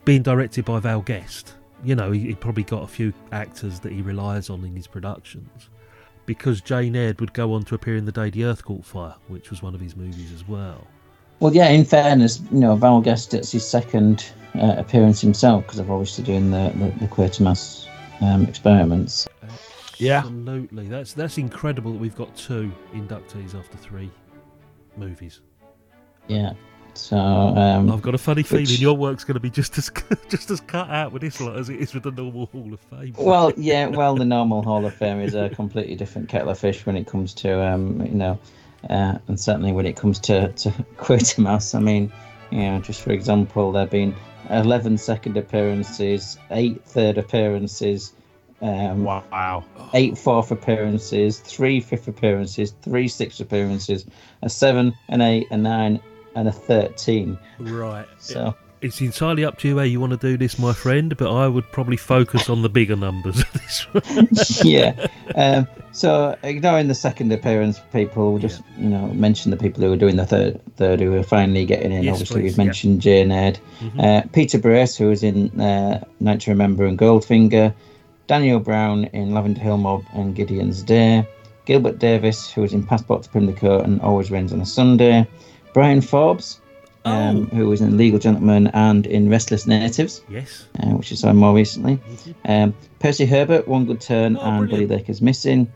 being directed by Val Guest, you know, he, he probably got a few actors that he relies on in his productions. Because Jane Aird would go on to appear in The Day the Earth Caught Fire, which was one of his movies as well. Well, yeah. In fairness, you know, Val Guest it's his second uh, appearance himself because of obviously doing the the, the Quatermass um, experiments. Yeah. Absolutely. That's that's incredible that we've got two inductees after three movies. Yeah. So um, I've got a funny feeling Which- your work's going to be just as just as cut out with this lot as it is with the normal Hall of Fame. well, yeah, well, the normal Hall of Fame is a completely different kettle of fish when it comes to, um, you know, uh, and certainly when it comes to, to Quatermass. I mean, you know, just for example, there have been 11 second appearances, eight third appearances, um, Wow. eight fourth appearances, three fifth appearances, three sixth appearances, a seven, an eight, a nine, and a 13. right. So. It's entirely up to you how you want to do this, my friend, but I would probably focus on the bigger numbers of this one. yeah. Um, so ignoring the second appearance, people we'll just you know mention the people who are doing the third, third who are finally getting in. Yes, Obviously, please, we've yeah. mentioned Jane Aird, Mhm. uh, Peter Brace, who was in uh, Night to Remember and Goldfinger, Daniel Brown in Lavender Hill Mob and Gideon's Day, Gilbert Davis, who was in Passport to Pimlico and Always Rains on a Sunday, Bryan Forbes. Um, Oh. Who was in Legal Gentleman and in Restless Natives, Yes. uh, which I saw more recently. Um, Percy Herbert, One Good Turn, Oh, and Billy brilliant. Lake is Missing.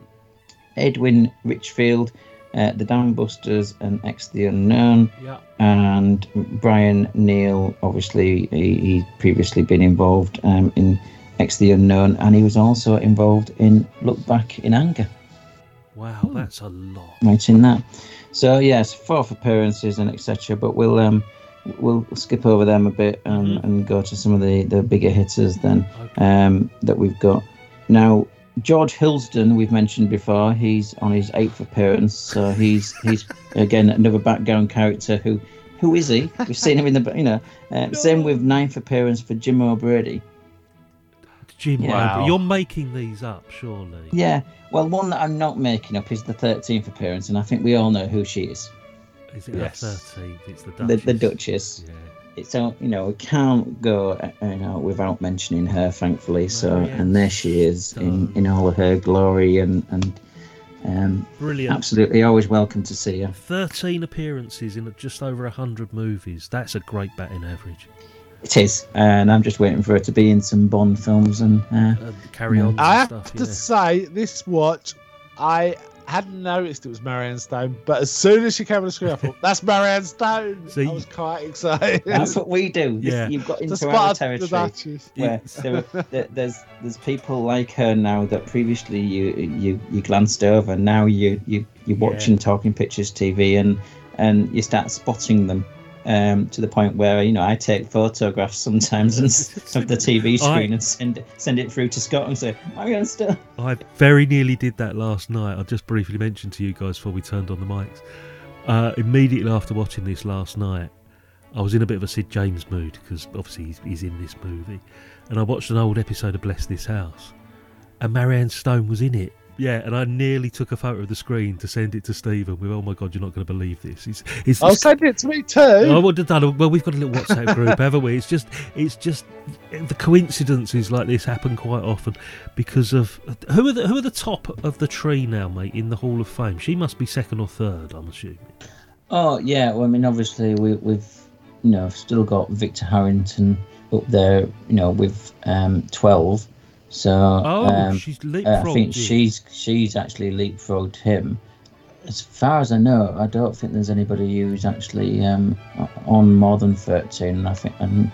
Edwin Richfield, uh, The Dam Busters, and X the Unknown. Yeah. And Brian Neal, obviously, he, he previously been involved um, in X the Unknown, and he was also involved in Look Back in Anger, Wow, that's a lot. writing that. So yes, fourth appearances and etc. But we'll um, we'll skip over them a bit um, Mhm. and go to some of the, the bigger hitters then um, that we've got. Now, George Hilsden, we've mentioned before, he's on his eighth appearance, so he's he's again another background character. Who who is he? We've seen him in the you know. Uh, Same with ninth appearance for Jim O'Brady. Jim, Wow. You're making these up, surely. Yeah, well, one that I'm not making up is the thirteenth appearance, and I think we all know who she is. Is it Yes. up 13? It's the The, Duchess. the Duchess. Yeah. It's so you know we can't go uh, you know without mentioning her, thankfully. So Marianne and there she is in, in all of her glory and and um, Brilliant. absolutely always welcome to see her. 13 appearances in just over 100 movies. That's a great batting average. It is, and I'm just waiting for her to be in some Bond films and uh, Uh, carry on I have stuff. to yeah. say, this watch, I hadn't noticed it was Marianne Stone, but as soon as she came on the screen, I thought, that's Marianne Stone. See? I was quite excited. that's what we do. This- Yeah. You've got into our spot the territory. Duchess. Where there, there, there's there's people like her now that previously you you you glanced over. Now you you you're Yeah. watching Talking Pictures TV and and you start spotting them. Um, to the point where you know I take photographs sometimes and of the TV screen I- and send it send it through to Scott and say Marianne Stone. I very nearly did that last night. I just briefly mentioned to you guys before we turned on the mics. Uh, immediately after watching this last night, I was in a bit of a Sid James mood because obviously he's, he's in this movie, and I watched an old episode of Bless This House, and Marianne Stone was in it. Yeah, and I nearly took a photo of the screen to send it to Stephen with, "Oh my god, you're not going to believe this." It's, it's, I'll it's- send it to me too. Oh, well, done. well, we've got a little WhatsApp group, haven't we? It's just, it's just the coincidences like this happen quite often because of who are the who are the top of the tree now, mate, in the Hall of Fame. She must be second or third, I'm assuming. Oh yeah, well, I mean, obviously we, we've you know still got Victor Harrington up there, you know, with um, twelve. So Oh, um, she's uh, I think you. she's she's actually leapfrogged him. As far as I know, I don't think there's anybody who's actually um, on more than thirteen. And I think and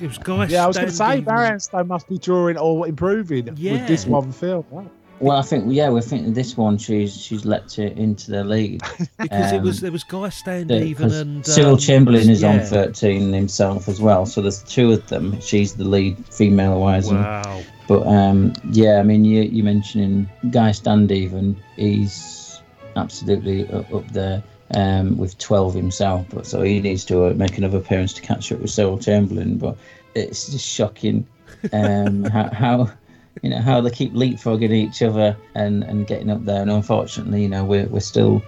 It was Guy yeah, I was going to say Standing- Marianne must be drawing or improving with this one film. Right? well, I think yeah, we're thinking this one she's she's leapt it into the lead. because it was um, there was Guy Stand Yeah, even 'cause and Cyril um, Chamberlain is on 13 himself as well. So there's two of them. She's the lead female wise. Wow. But um, yeah, I mean, you, you mentioning Guy Standeven, he's absolutely up, up there um, with 12 himself. But so he needs to uh, make another appearance to catch up with Cyril Chamberlain. But it's just shocking um, how, how you know how they keep leapfrogging each other and, and getting up there. And unfortunately, you know, we're we're still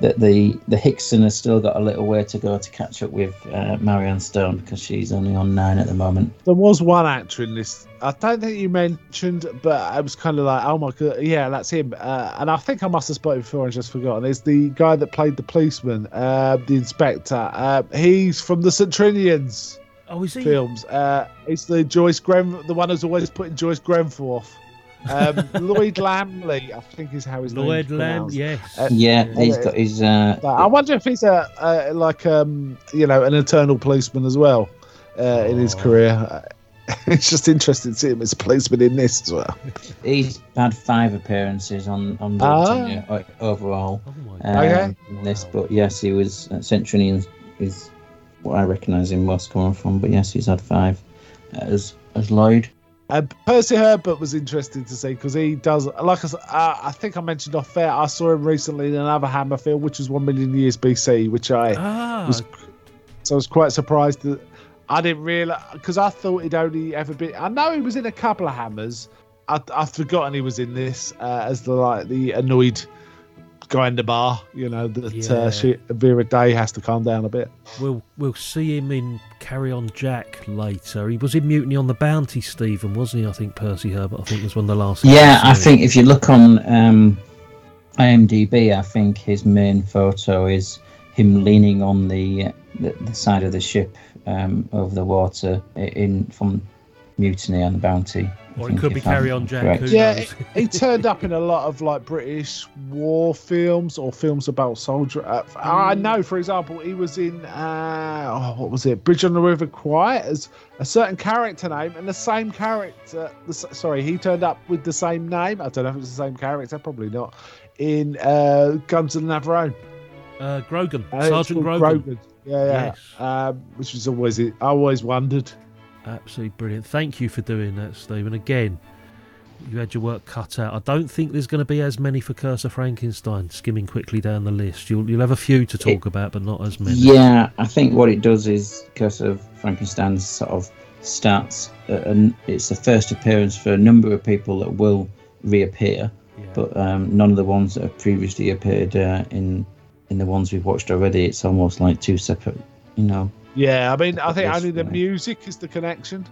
that the the Hickson has still got a little way to go to catch up with uh, Marianne Stone because she's only on nine at the moment. There was one actor in this. I don't think you mentioned, but I was kind of like, oh my god, yeah, that's him. Uh, and I think I must have spotted before and just forgotten. It's the guy that played the policeman, uh, the inspector. Uh, he's from the St Trinian's Oh, is he? films. Uh, it's the Joyce Gren, the one who's always putting Joyce Grenfell. Um, Lloyd Lamble, I think is how his Lloyd name's Lamb, pronounced. yes. Uh, Yeah, Yeah. he's got his. Uh, But I wonder if he's a, a like um you know an eternal policeman as well uh, in his Oh. career. It's just interesting to see him as a policeman in this as well. he's had five appearances on on the Ah. tenure, uh, overall. Oh my Um, Okay. this, but yes, he was uh, St Trinian's is what I recognise him most coming from. But yes, he's had five uh, as as Lloyd. And Percy Herbert was interesting to see because he does like I, uh, I think I mentioned off air, I saw him recently in another Hammer film, which was One Million Years BC, which I Ah, was so I was quite surprised that I didn't realize because I thought he'd only ever been. I know he was in a couple of Hammers. I, I've forgotten he was in this uh, as the like the annoyed guy in the bar. You know that Yeah. uh, she, Vera Day has to calm down a bit. we'll we'll see him in Carry On Jack later. He was in Mutiny on the Bounty, Stephen, wasn't he? I think Percy Herbert. I think was one of the last. Yeah, I episodes. think if you look on um, IMDb, I think his main photo is him leaning on the the, the side of the ship um, over the water in from Mutiny on the Bounty. I Or it could be if I'm Carry On Jack. correct. Yeah, he turned up in a lot of like British war films or films about soldier. Uh, I know, for example, he was in uh, oh, what was it, Bridge on the River Kwai as a certain character name, and the same character. The, sorry, he turned up with the same name. I don't know if it's the same character, probably not. In uh, Guns of Navarone, Uh, Grogan, Uh, it's Sergeant called Grogan. Yeah, yeah. Yes. Um, which was always I always wondered. Absolutely brilliant. Thank you for doing that, Stephen. Again, you had your work cut out. I don't think there's going to be as many for Curse of Frankenstein. Skimming quickly down the list, you'll you'll have a few to talk about, but not as many. Yeah, I think what it does is Curse of Frankenstein sort of starts, uh, and it's the first appearance for a number of people that will reappear, Yeah. but um, none of the ones that have previously appeared uh, in in the ones we've watched already. It's almost like two separate, you know. Yeah, I mean, I think only the yeah. music is the connection.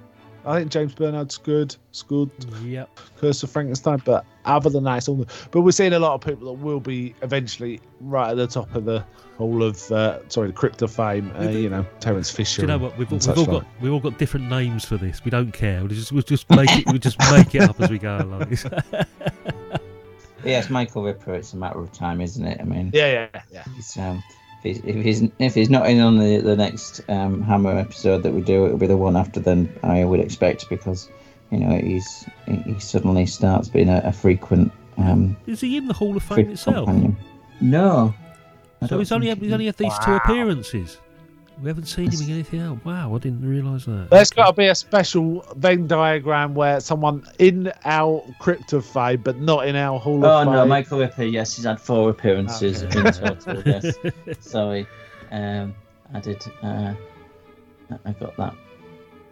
I think James Bernard's good. It's good. Yep. Curse of Frankenstein, but other than that, it's all. But we're seeing a lot of people that will be eventually right at the top of the whole of uh, sorry, the crypt of fame. Uh, you know, Terence Fisher. Do you know what? We've, and we've all such got we've all got different names for this. We don't care. We'll just we'll just make it we'll just make it up as we go along. Yeah, it's Michael Ripper. It's a matter of time, isn't it? I mean, Yeah, yeah, yeah. It's, um, if, he's, if he's if he's not in on the the next um, Hammer episode that we do, it'll be the one after. Then I would expect because you know he's he, he suddenly starts being a, a frequent um, Is he in the Hall of Fame itself? companion. No. I So he's only had, he's only had these two appearances. We haven't seen him in anything else. Wow, I didn't realise that. There's got to be a special Venn diagram where someone in our crypt of fame, but not in our Hall Oh of Fame. Oh no, Michael Ripper. Yes, he's had four appearances Okay. in total. Yes, sorry, um, I did. Uh, I- I got that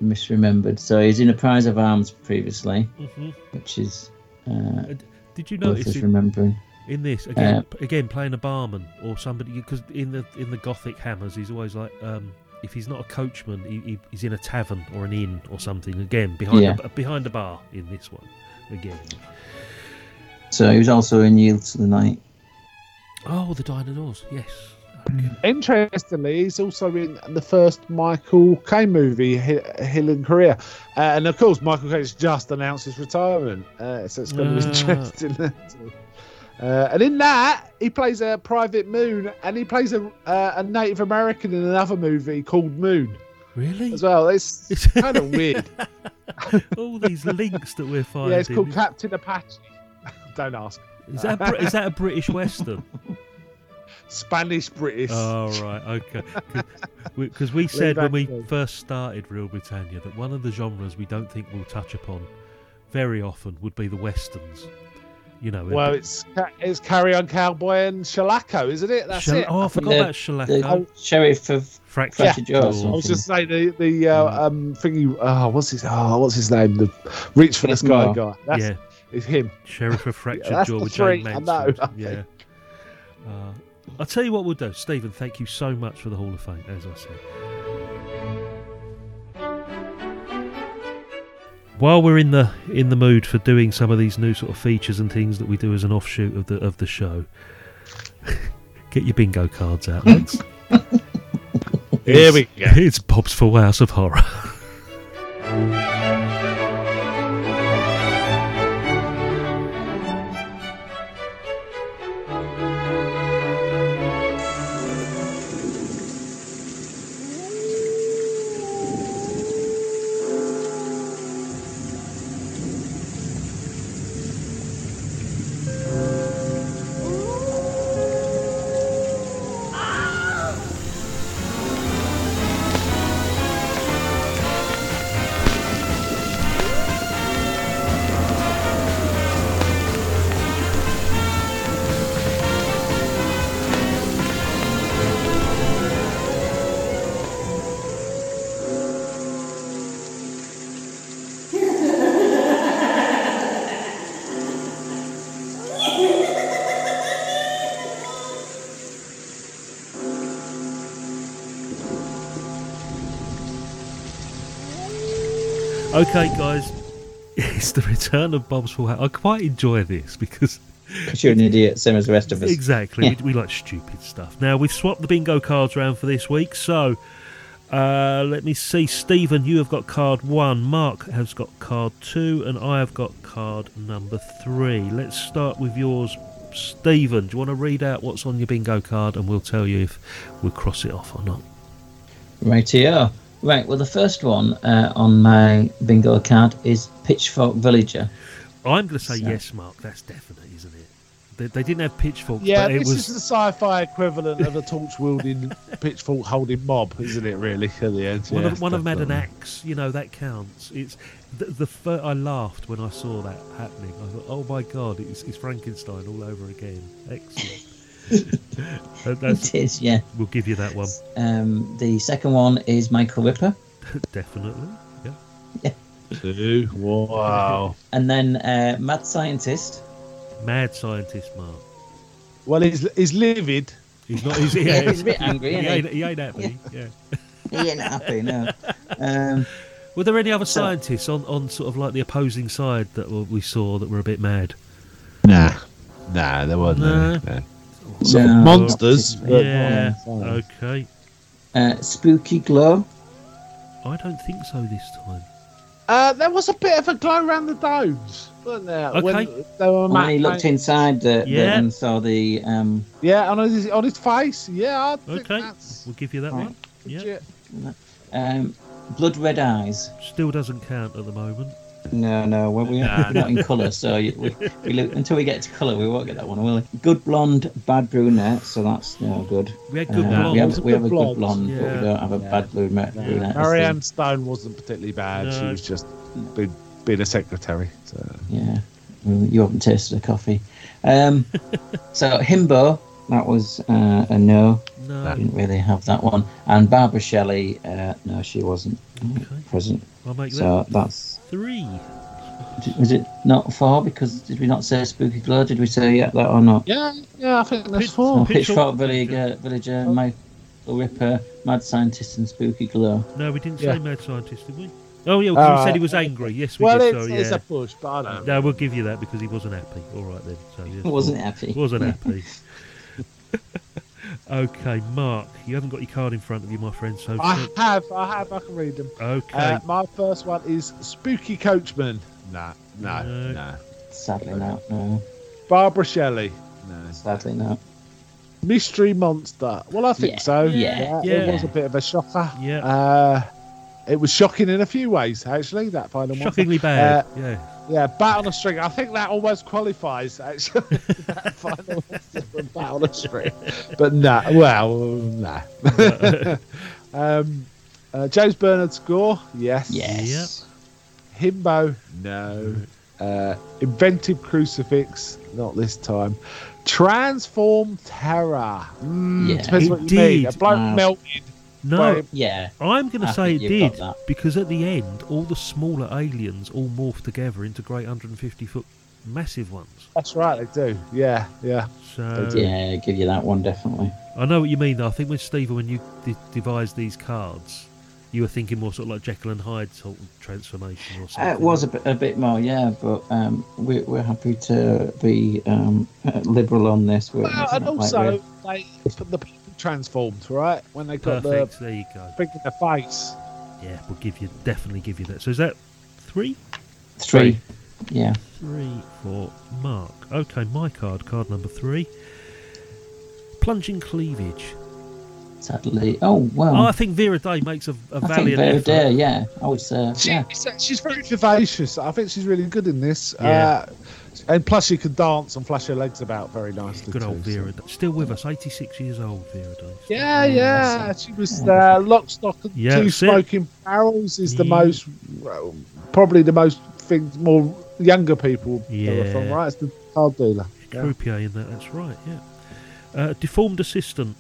misremembered. So he's in a Prize of Arms previously, Mhm. which is Uh, Did you worth notice us in, remembering. In this again? Uh, again, playing a barman or somebody because in the in the Gothic Hammers, he's always like, um, if he's not a coachman, he, he, he's in a tavern or an inn or something. Again, behind Yeah. a, behind a bar in this one. Again. So he was also in Yield to the Night. Oh, the dinosaurs. Yes. Interestingly, he's also in the first Michael Caine movie, Hill in Korea. Uh, and of course, Michael Caine's just announced his retirement. Uh, so it's going to be Ah. interesting. Uh, and in that, he plays a Private Moon and he plays a, uh, a Native American in another movie called Moon Really? as well. It's It's- kind of weird. All these links that we're finding. yeah, it's called Captain Apache. Don't ask. Is that a, is that a British Western? Spanish British. Oh right, okay. Because we said when we first started Real Britannia that one of the genres we don't think we'll touch upon very often would be the westerns. You know. well, it's ca- it's Carry On Cowboy and Shalako, isn't it? That's Shell- it. Oh, I forgot The- about The Shalako. Sheriff of Fractured Fractured Jaw or I was just saying the the uh, um thingy. Oh, what's his? Oh, what's his name? The Reach for the Sky Whitmore. guy. That's yeah, it's him. Sheriff of Fractured that's Jaw with three, Jane I know, I Yeah. Uh, I'll tell you what we'll do. Stephen, thank you so much for the Hall of Fame, as I said. While we're in the in the mood for doing some of these new sort of features and things that we do as an offshoot of the of the show, get your bingo cards out, lads. Here we go. It's Bob's Full House of Horror. Okay, guys, it's the return of Bob's Full House. I quite enjoy this because Because you're an idiot, same as the rest of us. Exactly. Yeah. We, we like stupid stuff. Now, we've swapped the bingo cards around for this week. So, uh, let me see. Stephen, you have got card one. Mark has got card two. And I have got card number three. Let's start with yours, Stephen. Do you want to read out what's on your bingo card? And we'll tell you if we'll cross it off or not. Rightio. Right, well, the first one uh, on my bingo card is Pitchfork Villager. I'm going to say So- yes, Mark. That's definite, isn't it? They, they didn't have pitchforks, Yeah, but it this was. is the sci-fi equivalent of a torch wielding, pitchfork holding mob, isn't it? Really, at the end. One yeah, of one of them had an axe. You know that counts. It's the, the fir- I laughed when I saw that happening. I thought, oh my god, it's, it's Frankenstein all over again. Excellent. That- that's, It is, yeah. we'll give you that one Um, the second one is Michael Ripper. definitely. Yeah. Two. Wow. And then uh, Mad Scientist. Mad scientist Mark. Well, he's he's livid. He's not. He's, Yeah, yeah, he's a bit angry, He isn't ain't, he? he ain't happy. Yeah. He ain't happy, no. Um, Were there any other So- scientists on, on sort of like the opposing side that we saw that were a bit mad? Nah, nah, there wasn't. No. any, no. Sort of No. monsters. yeah. Okay. uh, Spooky Glow. I don't think so this time. Uh, there was a bit of a glow around the domes, wasn't there? Okay. When they were When he looked inside the, the Yeah. and saw the um, Yeah, on his on his face. Yeah, I think Okay. that's We'll give you that Right. one. Yeah. um, Blood Red Eyes. Still doesn't count at the moment. No, no, we're, we're Nah, not in colour, so you, we, we look, until we get to colour, we won't get that one, will we? Good blonde, bad brunette, so that's no good. We had good Uh, we have, we have a Good good blonde, but we don't have a bad brunette. Yeah. brunette. Marianne Stone wasn't particularly bad. She was just being, being a secretary. So. Yeah, Well, you haven't tasted a coffee. Um, so Himbo, that was uh, a no. No. Didn't really have that one. And Barbara Shelley, uh, no, she wasn't Okay. present. I'll make So that that's three. Did- Was it not four? Because did we not say Spooky Glow? Did we say yeah, that or not? Yeah, yeah, I think that's Pitch- four. Pitchfork- Pitchfork Villager, Villager, Michael Ripper, Mad Scientist, and Spooky Glow. No, we didn't Yeah. say mad scientist, did we? Oh yeah, because we Uh, said he was angry. Yes, we Well, did. it's, so, it's yeah. a push, but I don't. No, we'll give you that because he wasn't happy. All right then. So yes, Wasn't happy. Wasn't happy. okay, Mark, you haven't got your card in front of you, my friend. So I have, I have, I can read them. okay, Uh, my first one is Spooky Coachman. Nah, no, No. no. Sadly not. No. Barbara Shelley. No. Sadly not. Mystery Monster. Well, I think Yeah. so. Yeah. It Yeah. was a bit of a shocker. Yeah. Uh, it was shocking in a few ways, actually. That final one. shockingly bad. Uh, yeah. Yeah, bat on a string. I think that almost qualifies, actually. that final one, bat on a string. But no, well, no. um, uh, James Bernard score, yes. Yes. Himbo, no. Uh, inventive crucifix, not this time. Transform terror. Mm, Yeah. depends It what you mean. A did. bloke Wow. melted. No, Well, Yeah. I'm going to say it did because at the end, all the smaller aliens all morphed together into great 150 foot massive ones. That's right, they do. Yeah, yeah. So Yeah, give you that one definitely. I know what you mean. though. I think when Stephen, when you de- devised these cards, you were thinking more sort of like Jekyll and Hyde sort of transformation or Uh, something. it was a bit, a bit more, yeah, but um, we, we're happy to be um, uh, liberal on this. We're, Well, and not like also, the people transformed, right? When they got perfect. There you go. the thing in the face. Yeah, we'll give you definitely give you that. So is that three? three. Yeah. Three for Mark. Okay, my card, card number three. Plunging cleavage. Sadly. Oh well. Oh, I think Vera Day makes a, a I think valiant Vera effort. Day, yeah. I would say, She, yeah. She's very vivacious. I think she's really good in this. Yeah. Uh, and plus, she can dance and flash her legs about very nicely. Good old too, Vera Day. Still with us, 86 years old, Vera. Yeah, yeah. She was uh, lock, stock, and Yeah, two that's it. smoking barrels. Is the Yeah. most, well, probably the most thing more younger people yeah. Yeah. from, right? It's the card dealer. Yeah. Croupier in that, that's right, yeah. Uh, deformed assistant.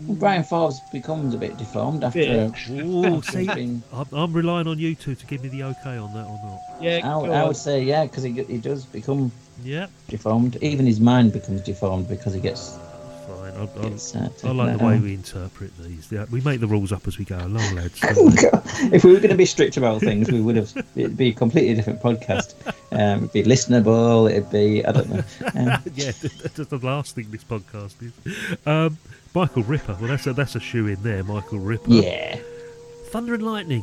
Bryan Forbes becomes a bit deformed after. Yeah. Ooh, see, being- I'm, I'm relying on you two to give me the okay on that or not. Yeah, I, would- I would say, yeah, because he, he does become Yeah, deformed. Even his mind becomes deformed because he gets. fine. I, I, gets uh, I like the out. way we interpret these. Yeah, we make the rules up as we go along, lads. Oh, don't we? God. if we were going to be strict about things, we would have. It'd be a completely different podcast. Um, it'd be listenable. It'd be I don't know. Um, yeah, that's the last thing this podcast is. Um, Michael Ripper. Well, that's a, that's a shoe in there, Michael Ripper. yeah, Thunder and Lightning.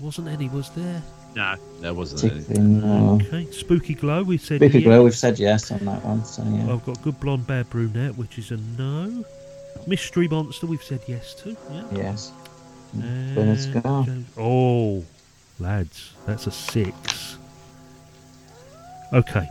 Wasn't any, was there? No, there wasn't anything. particularly no. Okay. Spooky Glow, we said Spooky yes. Glow, we've said yes on that one. So yeah. I've got Good Blonde Bad Brunette, which is a no. Mystery Monster, we've said yes to. Yeah. Yes. And Scar. Oh, lads, that's a six. Okay.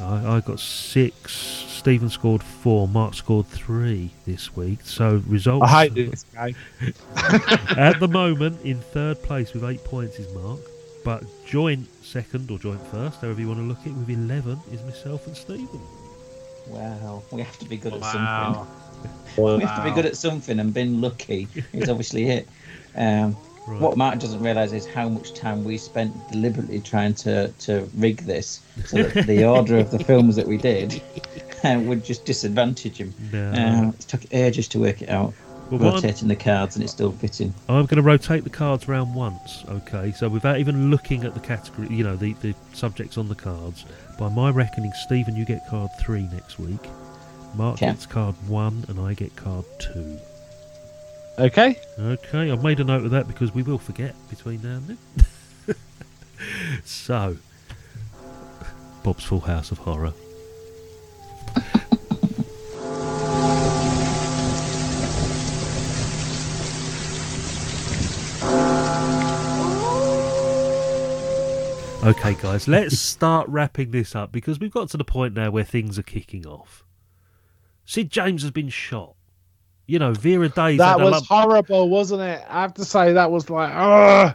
I, I got six. Stephen scored four. Mark scored three this week. So results I hate this game. at the moment in third place with eight points is Mark, but joint second or joint first, however you want to look at it, with eleven is myself and Stephen. Wow, we have to be good at Wow. something. We have to be good at something, and being lucky is obviously it. Um, Right. What Mark doesn't realise is how much time we spent deliberately trying to, to rig this so that the order of the films that we did uh, would just disadvantage him. No. Um, it took ages to work it out, Well, rotating the cards, and it's still fitting. I'm going to rotate the cards round once, okay? So without even looking at the category, you know, the, the subjects on the cards, by my reckoning, Stephen, you get card three next week. Mark Okay. gets card one, and I get card two. Okay. Okay, I've made a note of that because we will forget between now and then. so, Bob's Full House of Horror. Okay, guys, let's start wrapping this up because we've got to the point now where things are kicking off. Sid James has been shot. You know, Vera Day's That was lump- horrible, wasn't it? I have to say that was like, ugh.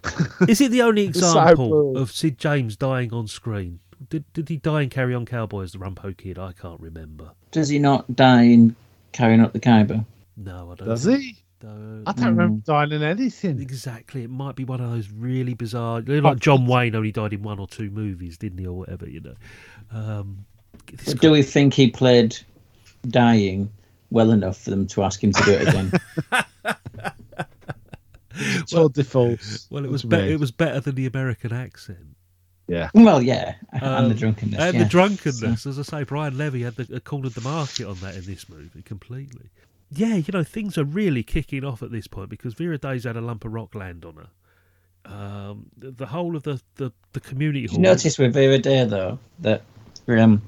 Is it the only It's so example of Sid James dying on screen? Did did he die in Carry On Cowboy as the Rumpo Kid? I can't remember. Does he not die in carrying up the Cowboy? No, I don't. Does think- he? Don't- I don't remember dying in anything. Exactly. It might be one of those really bizarre. Like John Wayne only died in one or two movies, didn't he, or whatever, you know. Um, do we think he played dying well enough for them to ask him to do it again? Tour de force. well, it was to be- it was better than the American accent Yeah. well, yeah, and Um, the drunkenness. and yeah. the drunkenness. As I say, Brian Levy had the had cornered the market on that in this movie completely. Yeah, you know things are really kicking off at this point because Vera Day's had a lump of rock land on her. Um, the, the whole of the the, the community Did hall. you notice with Vera Day though that um,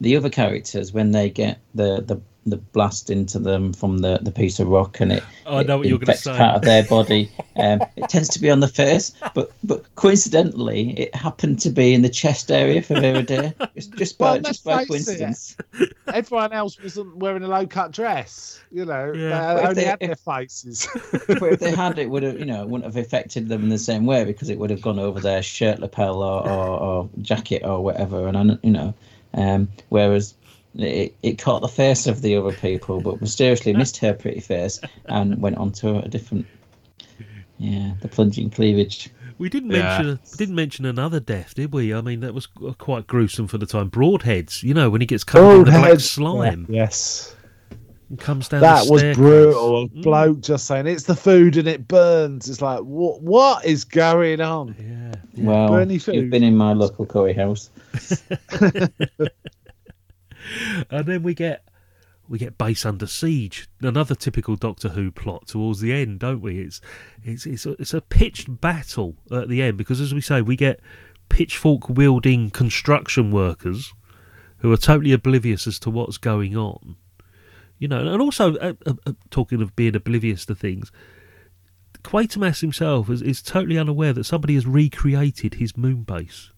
the other characters when they get the, the the blast into them from the, the piece of rock and it, Oh, I know it what you're gonna say. part of their body, um, it tends to be on the face, but but coincidentally it happened to be in the chest area for Vera Day, just, just by Well, just by face it. coincidence. Everyone else wasn't wearing a low cut dress. You know, Yeah. they only they- had if- their faces. but if they had, it would have, you know, it wouldn't have affected them in the same way because it would have gone over their shirt lapel or, or, or jacket or whatever, and I- you know, um, whereas it, it caught the face of the other people, but mysteriously missed her pretty face and went on to a different, yeah, the plunging cleavage. We didn't Yeah. mention we didn't mention another death, did we? I mean, that was quite gruesome for the time. Broadheads, you know, when he gets covered in the black Broadheads. slime Yes. and comes down. That the was brutal. Mm. bloke just saying it's the food and it burns. It's like what what is going on? Yeah, yeah. Well, Bernie you've been in my local curry house. and then we get we get base under siege. Another typical Doctor Who plot towards the end, don't we? It's it's it's a, it's a pitched battle at the end because, as we say, we get pitchfork wielding construction workers who are totally oblivious as to what's going on. You know, and also uh, uh, uh, talking of being oblivious to things, Quatermass himself is, is totally unaware that somebody has recreated his moon base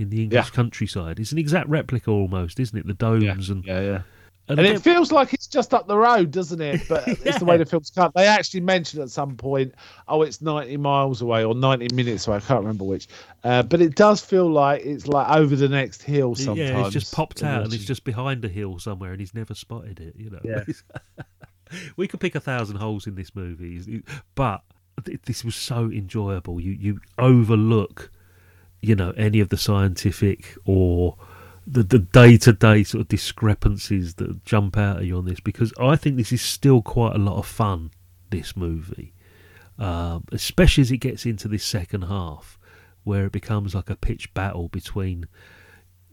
in the English Yeah. countryside. It's an exact replica almost, isn't it? The domes and Yeah, yeah. and And it feels like it's just up the road, doesn't it? But it's the way the film's cut. They actually mentioned at some point, oh, it's 90 miles away or 90 minutes away. I can't remember which. Uh, but it does feel like it's like over the next hill sometimes. Yeah, it's just popped out and it's just behind a hill somewhere, and he's never spotted it. You know, Yeah. we could pick a thousand holes in this movie, but this was so enjoyable. You you overlook, you know, any of the scientific or the the day to day sort of discrepancies that jump out at you on this because I think this is still quite a lot of fun. This movie, um, especially as it gets into this second half, where it becomes like a pitched battle between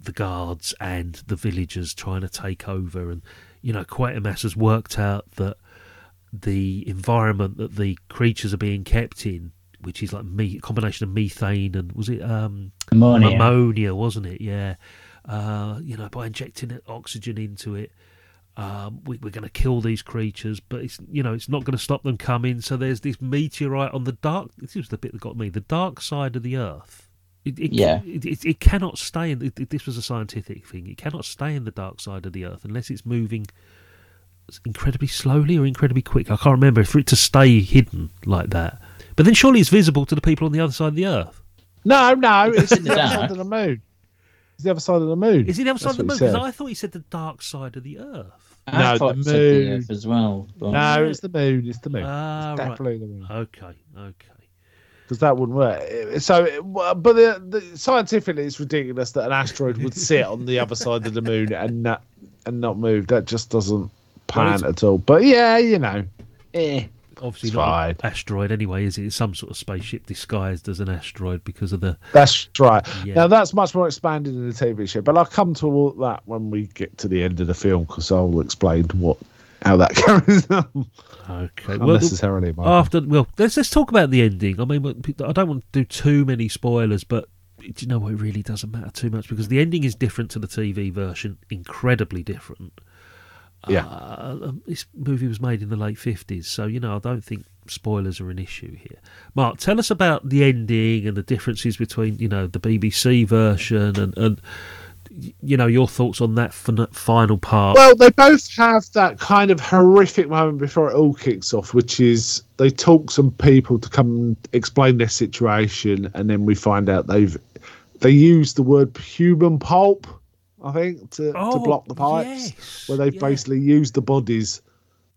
the guards and the villagers trying to take over. And, you know, Quatermass has worked out that the environment that the creatures are being kept in, which is like me, combination of methane and was it um, Ammonia. ammonia, wasn't it? Yeah. Uh, you know, by injecting oxygen into it, um, we, we're going to kill these creatures, but it's you know it's not going to stop them coming. So there's this meteorite on the dark. This was the bit that got me. The dark side of the Earth. It, it, Yeah. It, it, it cannot stay in. This was a scientific thing. It cannot stay in the dark side of the Earth unless it's moving incredibly slowly or incredibly quick. I can't remember for it to stay hidden like that. But then surely it's visible to the people on the other side of the Earth. No, no, it's in the the other side of the moon. It's the other side of the moon. Is it the other side of the moon? Because. I thought he said the dark side of the Earth. I No, the it said the moon. As well. But No, it's the moon. It's the moon. Ah, it's right. definitely the moon. Okay, okay. Because that wouldn't work. So, but the, the, scientifically, it's ridiculous that an asteroid would sit on the other side of the moon and not and not move. That just doesn't pan it's- at all. But yeah, you know, eh. Obviously It's not fine. an asteroid anyway, is it? It's some sort of spaceship disguised as an asteroid because of the That's right. Yeah. Now that's much more expanded in the TV show, but I'll come to all that when we get to the end of the film because I'll explain what how that carries on. okay. Well, Unnecessarily, Michael. after well, let's let's talk about the ending. I mean, I don't want to do too many spoilers, but do you know what? It really doesn't matter too much because the ending is different to the TV version, incredibly different. Yeah. Uh, um, this movie was made in the late fifties, so you know I don't think spoilers are an issue here. Mark, tell us about the ending and the differences between you know the BBC version and and you know your thoughts on that final part. Well, they both have that kind of horrific moment before it all kicks off, which is they talk some people to come and explain their situation, and then we find out they've they use the word human pulp, I think, to, to Oh, block the pipes, yes, where they've yeah. basically used the bodies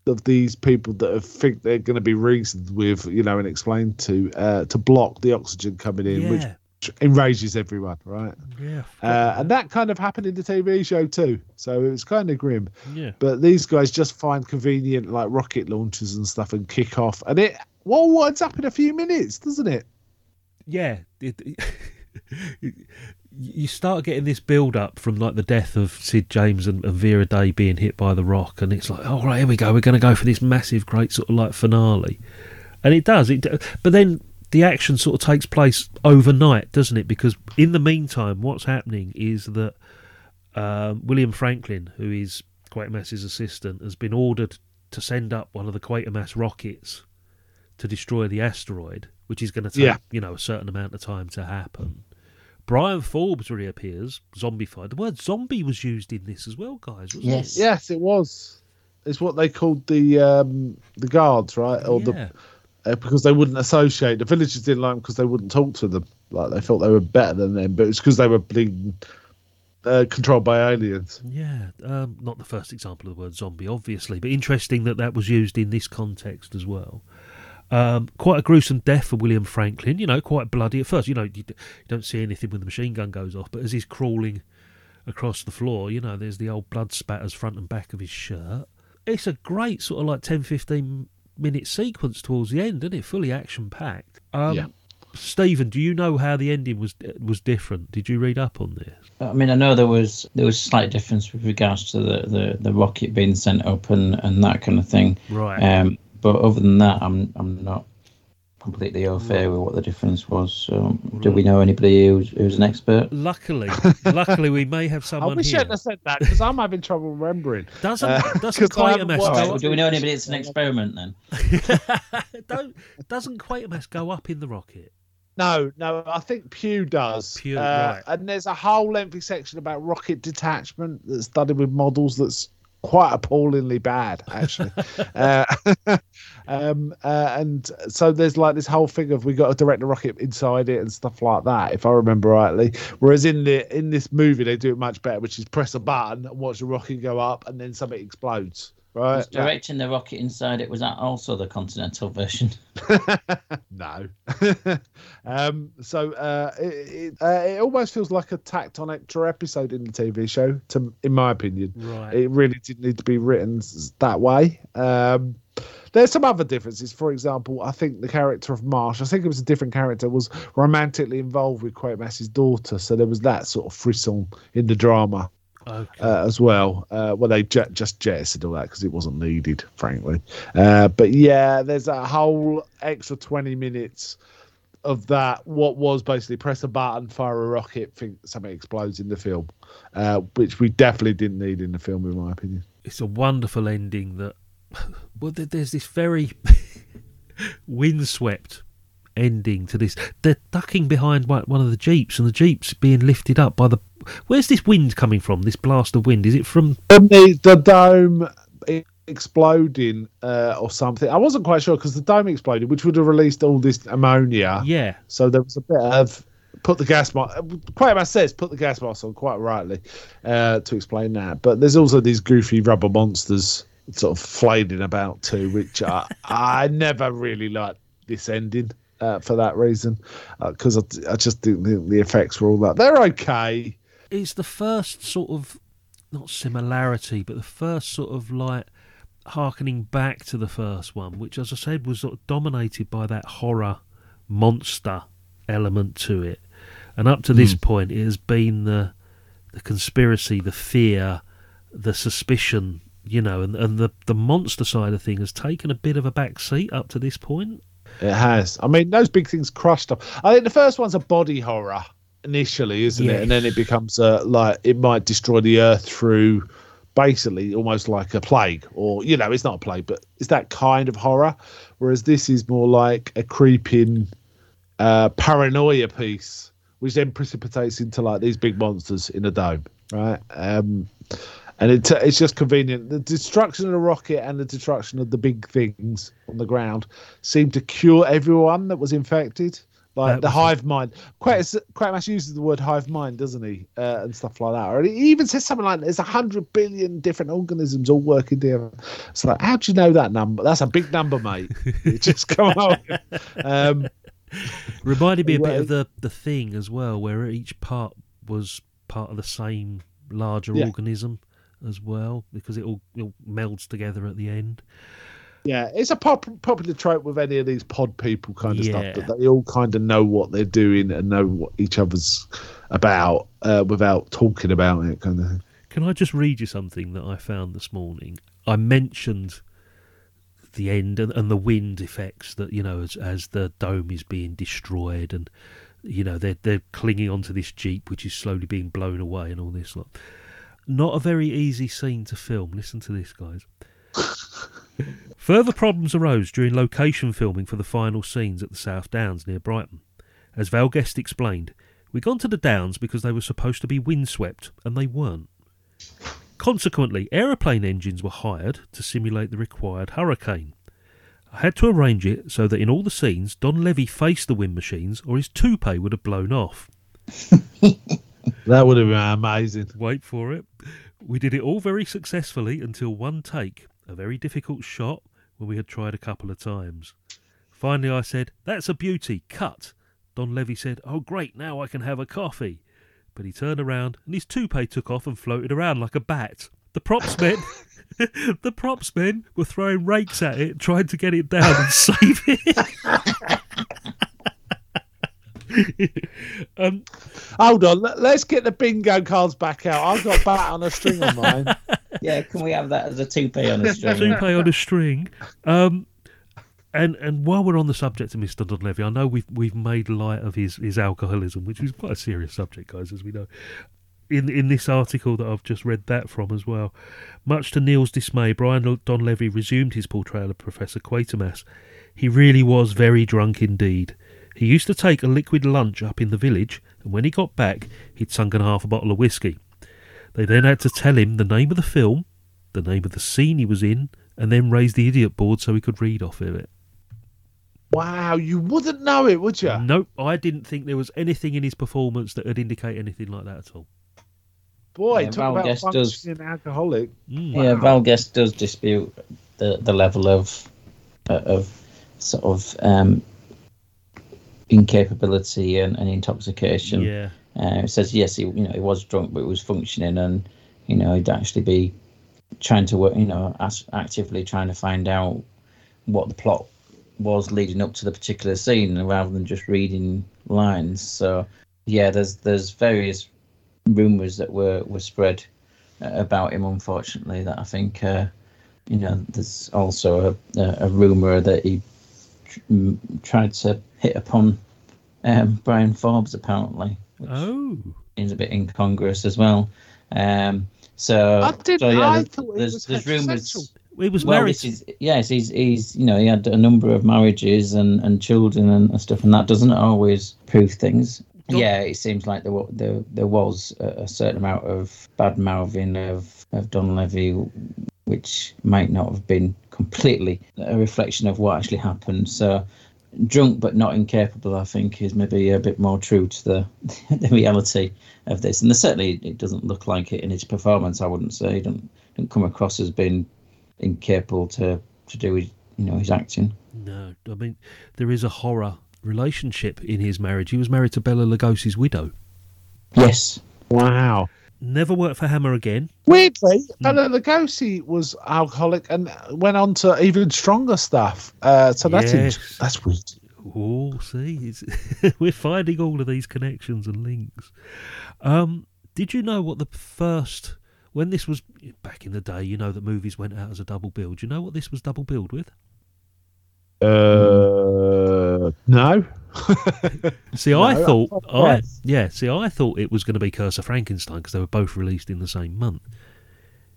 of these people that have think they're going to be reasoned with, you know, and explained to uh, to block the oxygen coming in, which yeah, enrages everyone, right? yeah, Uh, and that kind of happened in the TV show too. So it was kind of grim. yeah. But these guys just find convenient like rocket launchers and stuff and kick off, and it well winds up in a few minutes, doesn't it? yeah, it, it- you start getting this build up from like the death of Sid James and, and Vera Day being hit by the rock, and it's like, all right, here we go, we're going to go for this massive, great sort of like finale, and it does. It, but then the action sort of takes place overnight, doesn't it? Because in the meantime, what's happening is that um, William Franklyn, who is Quatermass's assistant, has been ordered to send up one of the Quatermass rockets to destroy the asteroid, which is going to take Yeah. you know a certain amount of time to happen. Bryan Forbes reappears, zombified. The word zombie was used in this as well, guys. Wasn't Yes. It? Yes, it was. It's what they called the um, the guards, right? Or yeah. the uh, because they wouldn't associate. The villagers didn't like them because they wouldn't talk to them. Like they thought they were better than them, but it's because they were being uh, controlled by aliens. Yeah, um, not the first example of the word zombie, obviously, but interesting that that was used in this context as well. Um, quite a gruesome death for William Franklyn, you know, quite bloody at first. You know, you, you don't see anything when the machine gun goes off, but as he's crawling across the floor, you know, there's the old blood spatters front and back of his shirt. It's a great sort of like 10 15 minute sequence towards the end, isn't it? Fully action packed. Um, Yeah. Stephen, do you know how the ending was was different? Did you read up on this? I mean, I know there was there was slight difference with regards to the, the, the rocket being sent up and, and that kind of thing. Right. Um, but other than that, I'm I'm not completely au fait with what the difference was. So, do we know anybody who's, who's an expert? Luckily, luckily, we may have someone. I someone wish you here. hadn't have said that because I'm having trouble remembering. Doesn't Uh, doesn't 'cause I haven't Quatermass watched go All right, up? do we know anybody that's an experiment then? Don't, doesn't Quatermass go up in the rocket? No, no, I think Pugh does. Pugh, uh, right. And there's a whole lengthy section about rocket detachment that's done with models that's quite appallingly bad, actually. uh, um, uh, and so there's like this whole thing of we got to direct the rocket inside it and stuff like that, if I remember rightly. Whereas in the in this movie they do it much better, which is press a button and watch the rocket go up and then something explodes. Right? Was directing the rocket inside it was that also the continental version? no. um, so uh, it it, uh, it almost feels like a tacked on extra episode in the TV show, to in my opinion. Right. It really didn't need to be written that way. Um, there's some other differences. For example, I think the character of Marsh, I think it was a different character, was romantically involved with Quatermass's daughter. So there was that sort of frisson in the drama okay. uh, as well. Uh, well, they jet, just jettisoned all that because it wasn't needed, frankly. Uh, but yeah, there's a whole extra 20 minutes of that. What was basically press a button, fire a rocket, think something explodes in the film, uh, which we definitely didn't need in the film, in my opinion. it's a wonderful ending that. Well, there's this very windswept ending to this. They're ducking behind one of the jeeps, and the jeep's being lifted up by the. Where's this wind coming from? This blast of wind? Is it from? And the, the dome exploding uh, or something. I wasn't quite sure because the dome exploded, which would have released all this ammonia. Yeah, So there was a bit of put the gas mask. Quatermass says put the gas mask on quite rightly uh, to explain that. But there's also these goofy rubber monsters sort of flailing about too, which I, I never really liked this ending uh, for that reason because I, I just didn't think the effects were all that. They're okay. It's the first sort of not similarity, but the first sort of like harkening back to the first one, which, as I said, was sort of dominated by that horror monster element to it. And up to this hmm. point, it has been the the conspiracy, the fear, the suspicion, you know, and, and the the monster side of thing has taken a bit of a back seat up to this point. It has. I mean, those big things crushed up. I think the first one's a body horror initially, isn't Yes. it? And then it becomes a like it might destroy the earth through basically almost like a plague, or you know, it's not a plague, but it's that kind of horror. Whereas this is more like a creeping uh, paranoia piece, which then precipitates into like these big monsters in a dome, right? Um, and it, it's just convenient. The destruction of the rocket and the destruction of the big things on the ground seemed to cure everyone that was infected. Like That the hive mind. Quatermass Quatermass uses the word hive mind, doesn't he? Uh, and stuff like that. Or he even says something like there's a hundred billion different organisms all working together. It's like, how do you know that number? That's a big number, mate. It just come on. Um, Reminded me a bit of the the thing as well, where each part was part of the same larger Yeah. organism as well, because it all, it all melds together at the end. Yeah, it's a pop- popular trope with any of these pod people kind of Yeah. stuff, but they all kind of know what they're doing and know what each other's about uh, without talking about it, kind of thing. Can I just read you something that I found this morning? I mentioned the end and, and the wind effects that you know as as the dome is being destroyed and you know they're they're clinging onto this jeep which is slowly being blown away and all this lot. Not a very easy scene to film. Listen to this, guys. Further problems arose during location filming for the final scenes at the South Downs near Brighton. As Val Guest explained, we gone to the Downs because they were supposed to be windswept, and they weren't. Consequently, aeroplane engines were hired to simulate the required hurricane. I had to arrange it so that in all the scenes, Donlevy faced the wind machines, or his toupee would have blown off. That would have been amazing. Wait for it. We did it all very successfully until one take, a very difficult shot when we had tried a couple of times. Finally, I said, That's a beauty, cut. Donlevy said, Oh, great, now I can have a coffee. But he turned around and his toupee took off and floated around like a bat. The props men. the props men were throwing rakes at it, trying to get it down and save it. um, Hold on, let- let's get the bingo cards back out. I've got bat on a string on mine. Yeah, can we have that as a toupee on a string? toupee on a string. Um, and and while we're on the subject of Mr. Donlevy, I know we've we've made light of his, his alcoholism, which is quite a serious subject, guys, as we know. In in this article that I've just read that from as well, much to Neil's dismay, Brian Donlevy resumed his portrayal of Professor Quatermass. He really was very drunk indeed. He used to take a liquid lunch up in the village, and when he got back, he'd sunken half a bottle of whiskey. They then had to tell him the name of the film, the name of the scene he was in, and then raise the idiot board so he could read off of it. Wow, you wouldn't know it, would you? Nope, I didn't think there was anything in his performance that would indicate anything like that at all. Boy, Yeah, talk Val about Guest does- functioning alcoholic. Mm. Yeah, Val Guest does dispute the, the level of uh, of sort of um, incapability and, and intoxication. Yeah, Uh, it says yes, he you know he was drunk, but he was functioning, and you know he'd actually be trying to work, you know, as, actively trying to find out what the plot was leading up to the particular scene, rather than just reading lines. So yeah, there's there's various rumours that were were spread uh, about him, unfortunately. That I think, uh, you know, there's also a, a, rumor that he tr- tried to hit upon um, Bryan Forbes, apparently, Oh, is a bit incongruous as well. Um, so, I didn't- so yeah, I there's, thought there's, there's rumours. it was Well, married. is yes, he's he's you know he had a number of marriages and, and children and, and stuff, and that doesn't always prove things. Don't- Yeah, it seems like there wa- there, there was a, a certain amount of bad mouthing of of Donlevy, which might not have been completely a reflection of what actually happened. So, drunk but not incapable, I think, is maybe a bit more true to the the reality of this. And certainly, it doesn't look like it in his performance. I wouldn't say. He don't don't come across as being incapable to to do his you know his acting. No, I mean there is a horror relationship in his marriage. He was married to Bela Lugosi's widow. Yes. Wow. Never worked for Hammer again. Weirdly, Bela Lugosi was alcoholic and went on to even stronger stuff. Uh, so that's Yes. int- that's weird. Oh, see, it's, we're finding all of these connections and links. Um, did you know what the first when this was back in the day? You know that movies went out as a double bill. Do you know what this was double billed with? Uh, no. See, I No, thought, I'm I yeah, see, I thought it was going to be Curse of Frankenstein because they were both released in the same month.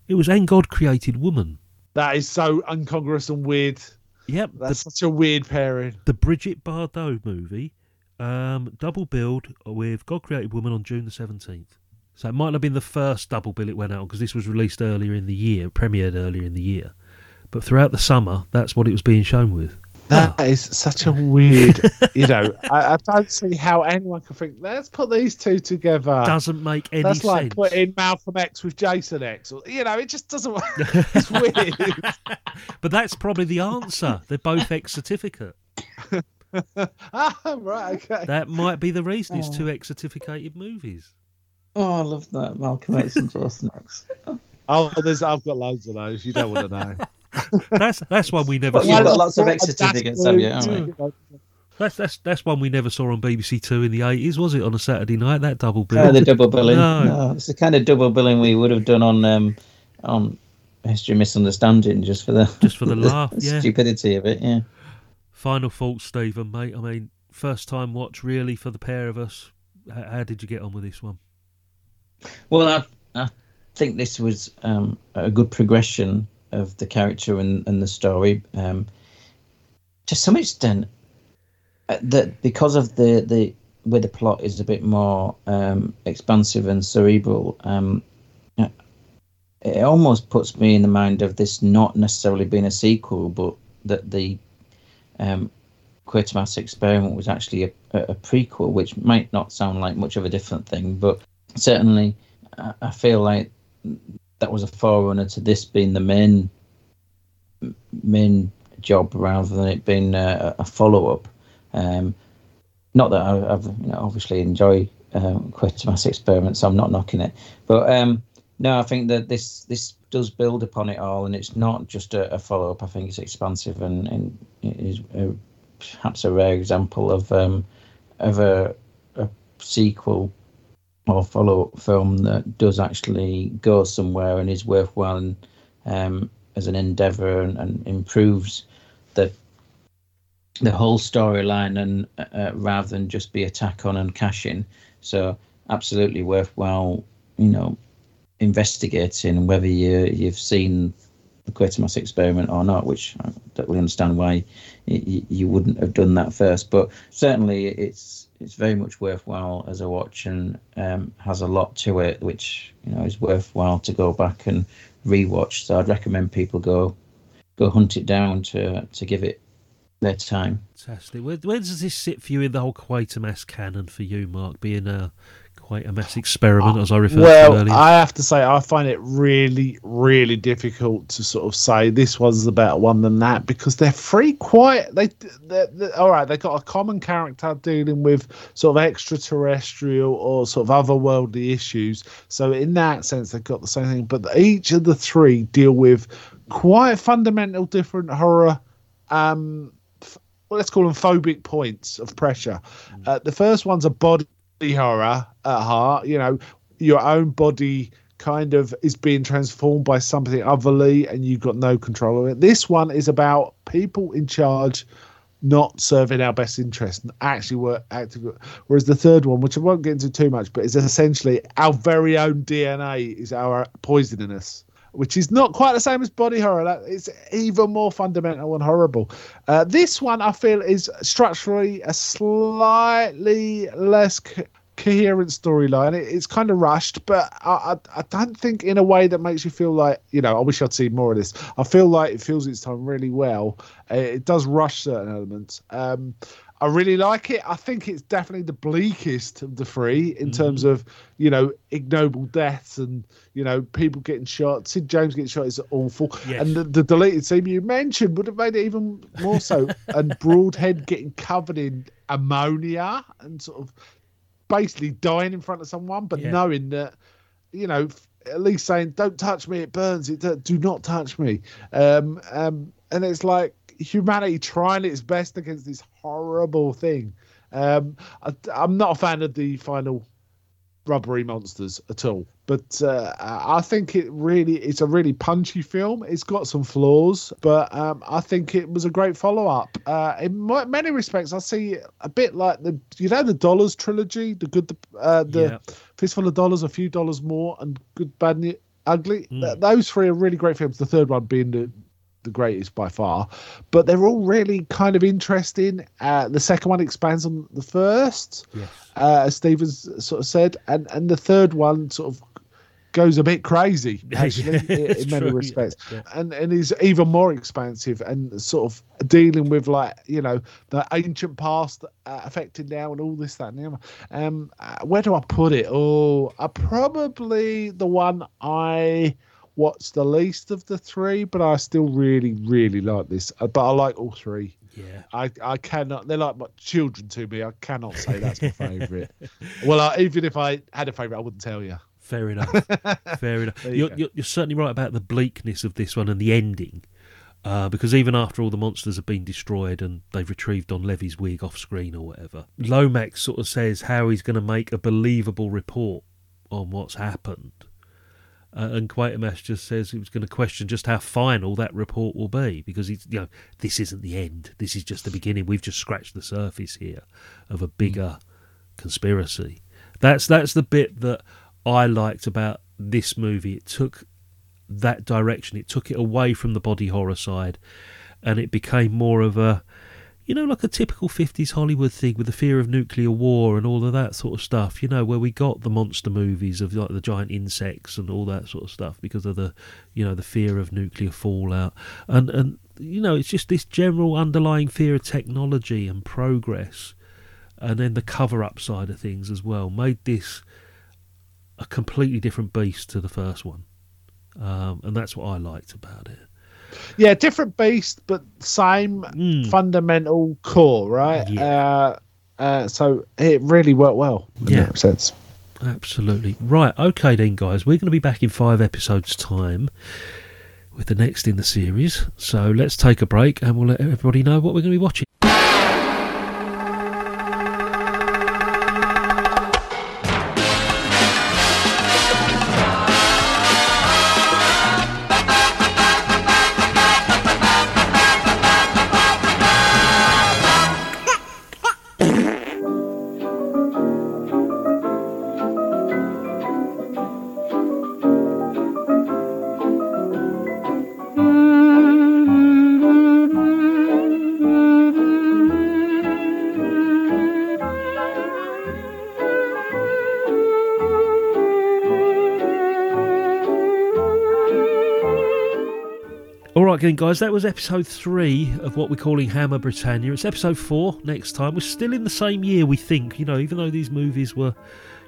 It was And God Created Woman. That is so incongruous and weird. Yep, That's the, such a weird pairing. the Bridget Bardot movie, um, double billed with God Created Woman on June the seventeenth. So it might not have been the first double bill it went out because this was released earlier in the year, premiered earlier in the year. But throughout the summer, that's what it was being shown with. That is such a weird, you know. I, I don't see how anyone can think. Let's put these two together. Doesn't make any That's sense. like putting Malcolm X with Jason X. Or, you know, it just doesn't. work. It's weird. but that's probably the answer. They're both X certificate. ah, right. Okay. That might be the reason it's two X certificated movies. Oh, I love that Malcolm X and Jason X. Oh, there's. I've got loads of those. You don't want to know. That's that's one we never you've saw. got lots of X certificates, have you? That's that's that's one we never saw on BBC Two in the eighties, was it? On a Saturday night, that double bill. Oh, the double billing. No. No. it's the kind of double billing we would have done on um, on History of Misunderstanding, just for the Just for the laugh, yeah. stupidity of it. Yeah. Final thoughts, Stephen, mate. I mean, first time watch really for the pair of us. How, how did you get on with this one? Well, I, I think this was um, a good progression of the character and, and the story. Um, to some extent, uh, that because of the, the where the plot is a bit more um, expansive and cerebral, um, it almost puts me in the mind of this not necessarily being a sequel, but that the um, Quatermass experiment was actually a, a, prequel, which might not sound like much of a different thing, but certainly I feel like that was a forerunner to this being the main main job rather than it being a, a follow up. Um, not that I, I've you know, obviously enjoy um, Quatermass experiment, so I'm not knocking it, but um, no, I think that this this does build upon it all, and it's not just a, a follow up. I think it's expansive and, and it is a, perhaps a rare example of um, of a, a sequel or follow up film that does actually go somewhere and is worthwhile and, um, as an endeavor and, and improves the the whole storyline and uh, rather than just be attack on and cash in. So absolutely worthwhile, you know, investigating whether you you've seen the Quatermass experiment or not, which I don't really understand why you, you wouldn't have done that first. But certainly, it's it's very much worthwhile as a watch and um, has a lot to it, which you know is worthwhile to go back and rewatch. So I'd recommend people go go hunt it down to to give it their time. Fantastic. Where, where does this sit for you in the whole Quatermass canon for you, Mark, being a Quatermass experiment, as I referred to earlier. Well? I have to say, I find it really, really difficult to sort of say this one's a better one than that because they're free quite. They, they're, they're- all right, they got a common character dealing with sort of extraterrestrial or sort of otherworldly issues. So in that sense, they've got the same thing. But each of the three deal with quite fundamental different horror. Um, well, let's call them phobic points of pressure. Uh, the first one's a body horror at heart. You know, your own body kind of is being transformed by something otherly and you've got no control of it. This one is about people in charge not serving our best interest and actually work active. Whereas the third one, which I won't get into too much, but is essentially our very own DNA is our poisoning us. Which is not quite the same as body horror. It's even more fundamental and horrible. Uh, this one I feel is structurally a slightly less coherent storyline. It, it's kind of rushed, but I, I I don't think in a way that makes you feel like you know. I wish I'd seen more of this. I feel like it feels its time really well. Uh, It does rush certain elements. Um, I really like it. I think it's definitely the bleakest of the three in terms of you know ignoble deaths and you know people getting shot. Sid James getting shot is awful, Yes. and the, the deleted scene you mentioned would have made it even more so. and Broadhead getting covered in ammonia and sort of basically dying in front of someone, but Yeah. knowing that you know at least saying don't touch me it burns it do- do not touch me um um and it's like humanity trying its best against this horrible thing um I, i'm not a fan of the final rubbery monsters at all but uh, i think it really it's a really punchy film it's got some flaws but um i think it was a great follow-up uh in mo- many respects i see a bit like the you know the dollars trilogy the good the uh the Yeah. fistful of dollars a few dollars more and good bad ugly Mm. Those three are really great films the third one being the the greatest by far but they're all really kind of interesting uh the second one expands on the first yes. uh, as Stephen's sort of said, and and the third one sort of goes a bit crazy Yeah, actually in, in many true, respects yeah. and and is even more expansive and sort of dealing with like you know the ancient past uh, affected now and all this that and the other um uh, where do i put it oh uh, probably the one i watched the least of the three but i still really really like this Uh, but i like all three Yeah. I, I cannot. They're like my children to me. I cannot say that's my favourite. well, I, even if I had a favourite, I wouldn't tell you. Fair enough. Fair enough. You You're, you're, you're certainly right about the bleakness of this one and the ending. Uh, because even after all the monsters have been destroyed and they've retrieved Donlevy's wig off screen or whatever, Lomax sort of says how he's going to make a believable report on what's happened. Uh, and Quatermass just says he was going to question just how final that report will be because he's, you know, this isn't the end. This is just the beginning. We've just scratched the surface here of a bigger conspiracy. That's that's the bit that I liked about this movie. It took that direction. It took it away from the body horror side, and it became more of a, you know, like a typical fifties Hollywood thing with the fear of nuclear war and all of that sort of stuff. You know, where we got the monster movies of like the giant insects and all that sort of stuff because of the, you know, the fear of nuclear fallout and and you know, it's just this general underlying fear of technology and progress and then the cover up side of things as well made this a completely different beast to the first one. Um, and that's what I liked about it. Yeah, different beast, but same Mm. fundamental core, right? Yeah. Uh, uh, so it really worked well in Yeah. that sense. Absolutely. Right, okay then, guys. We're going to be back in five episodes' time with the next in the series. So let's take a break and we'll let everybody know what we're going to be watching. All right, again, guys, that was episode three of what we're calling Hammer Britannia. It's episode four next time. We're still in the same year, we think. You know, even though these movies were,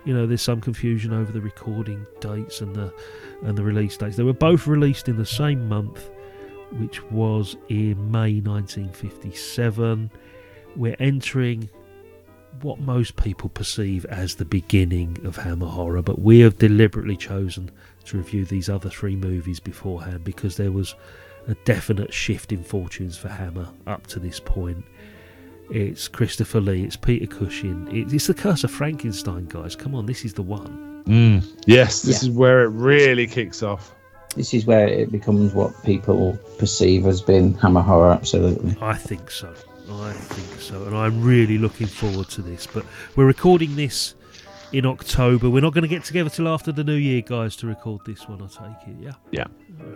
you know, there's some confusion over the recording dates and the and the release dates. They were both released in the same month, which was in May 1957. We're entering what most people perceive as the beginning of Hammer horror, but we have deliberately chosen to review these other three movies beforehand because there was a definite shift in fortunes for Hammer up to this point. It's Christopher Lee, it's Peter Cushing, it's the Curse of Frankenstein, guys. Come on, this is the one. Mm. Yes, this Yeah. is where it really kicks off. This is where it becomes what people perceive as being hammer horror. Absolutely. I think so. I think so. And I'm really looking forward to this. But we're recording this in October. We're not going to get together till after the new year, guys, to record this one, I take it, Yeah. yeah?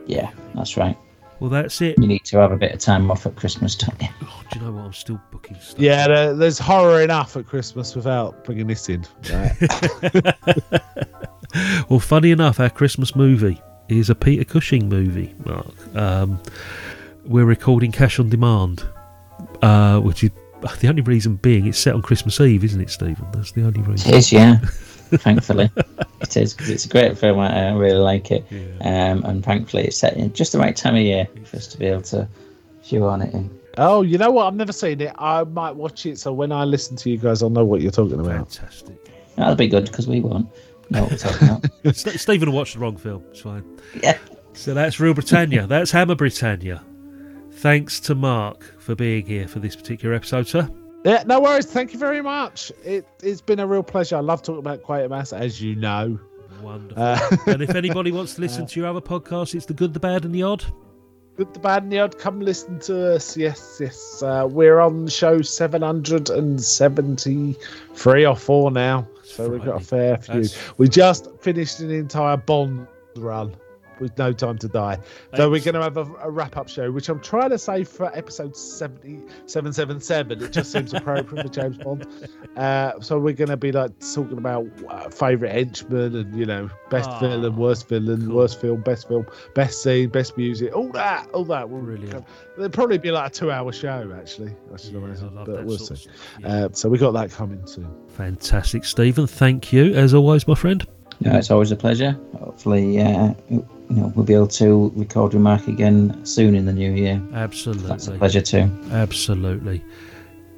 Yeah, that's right. Well, that's it. You need to have a bit of time off at Christmas, don't you? Oh, do you know what? I'm still booking stuff. Yeah, there, there's horror enough at Christmas without bringing this in. Right? Well, funny enough, our Christmas movie is a Peter Cushing movie, Mark. Um, we're recording Cash on Demand, uh, which is the only reason being it's set on Christmas Eve, isn't it, Stephen? That's the only reason. is, yeah. thankfully, it is because it's a great film. I, I really like it, um, and thankfully, it's set in just the right time of year for us to be able to shoehorn it in. oh, you know what? I've never seen it. I might watch it, so when I listen to you guys, I'll know what you're talking about. Fantastic. That'll be good because we won't know what we're talking about. Stephen will watch the wrong film. It's fine. yeah. So that's Real Britannia. that's Hammer Britannia. Thanks to Mark for being here for this particular episode, sir. Yeah, no worries. Thank you very much. It, it's been a real pleasure. I love talking about Quatermass, as you know. Wonderful. Uh, and if anybody wants to listen to your other podcasts, it's The Good, the Bad, and the Odd. Good, the bad, and the odd. Come listen to us. Yes, yes. Uh, we're on show 773 or 4 now. So we've got a fair few. That's- We just finished an entire Bond run. With No Time to Die. so we're going to have a, a wrap up show, which I'm trying to save for episode 7777. It just seems appropriate for James Bond. Uh, so we're going to be like talking about uh, favourite henchmen and, you know, best Ah, villain, worst villain, cool. worst film, best film, best scene, best music, all that, all that. We'll Brilliant. It'll probably be like a two hour show, actually. I should Yeah, imagine, I but we'll see. of. Yeah. Uh, so we got that coming soon. Fantastic, Stephen. Thank you as always, my friend. No, it's always a pleasure. Hopefully, uh, you know, we'll be able to record with Mark again soon in the new year. Absolutely. That's a pleasure too. absolutely.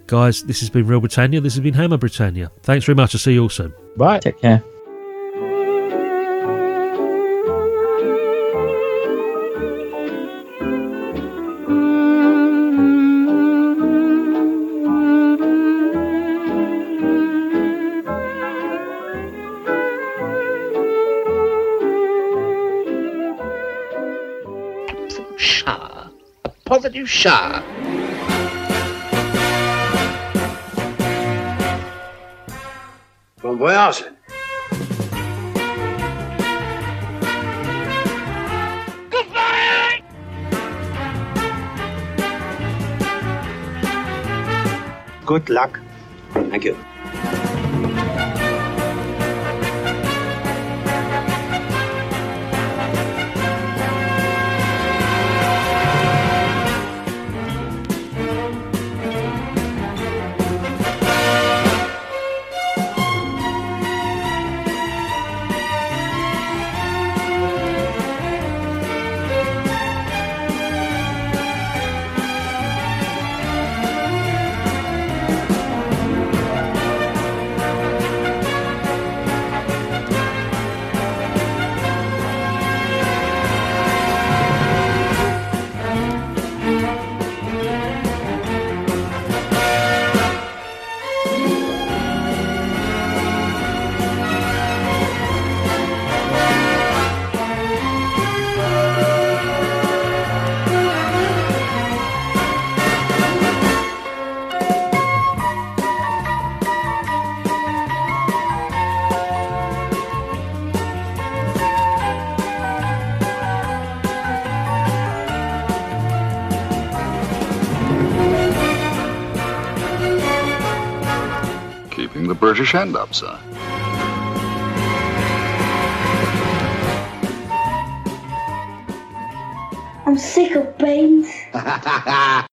Guys, this has been Real Britannia. This has been Hammer Britannia. Thanks very much. I'll see you all soon. Bye. Take care. Shah. Bon voyage. Good luck. Thank you. Keeping the British hand up, sir. I'm sick of beans.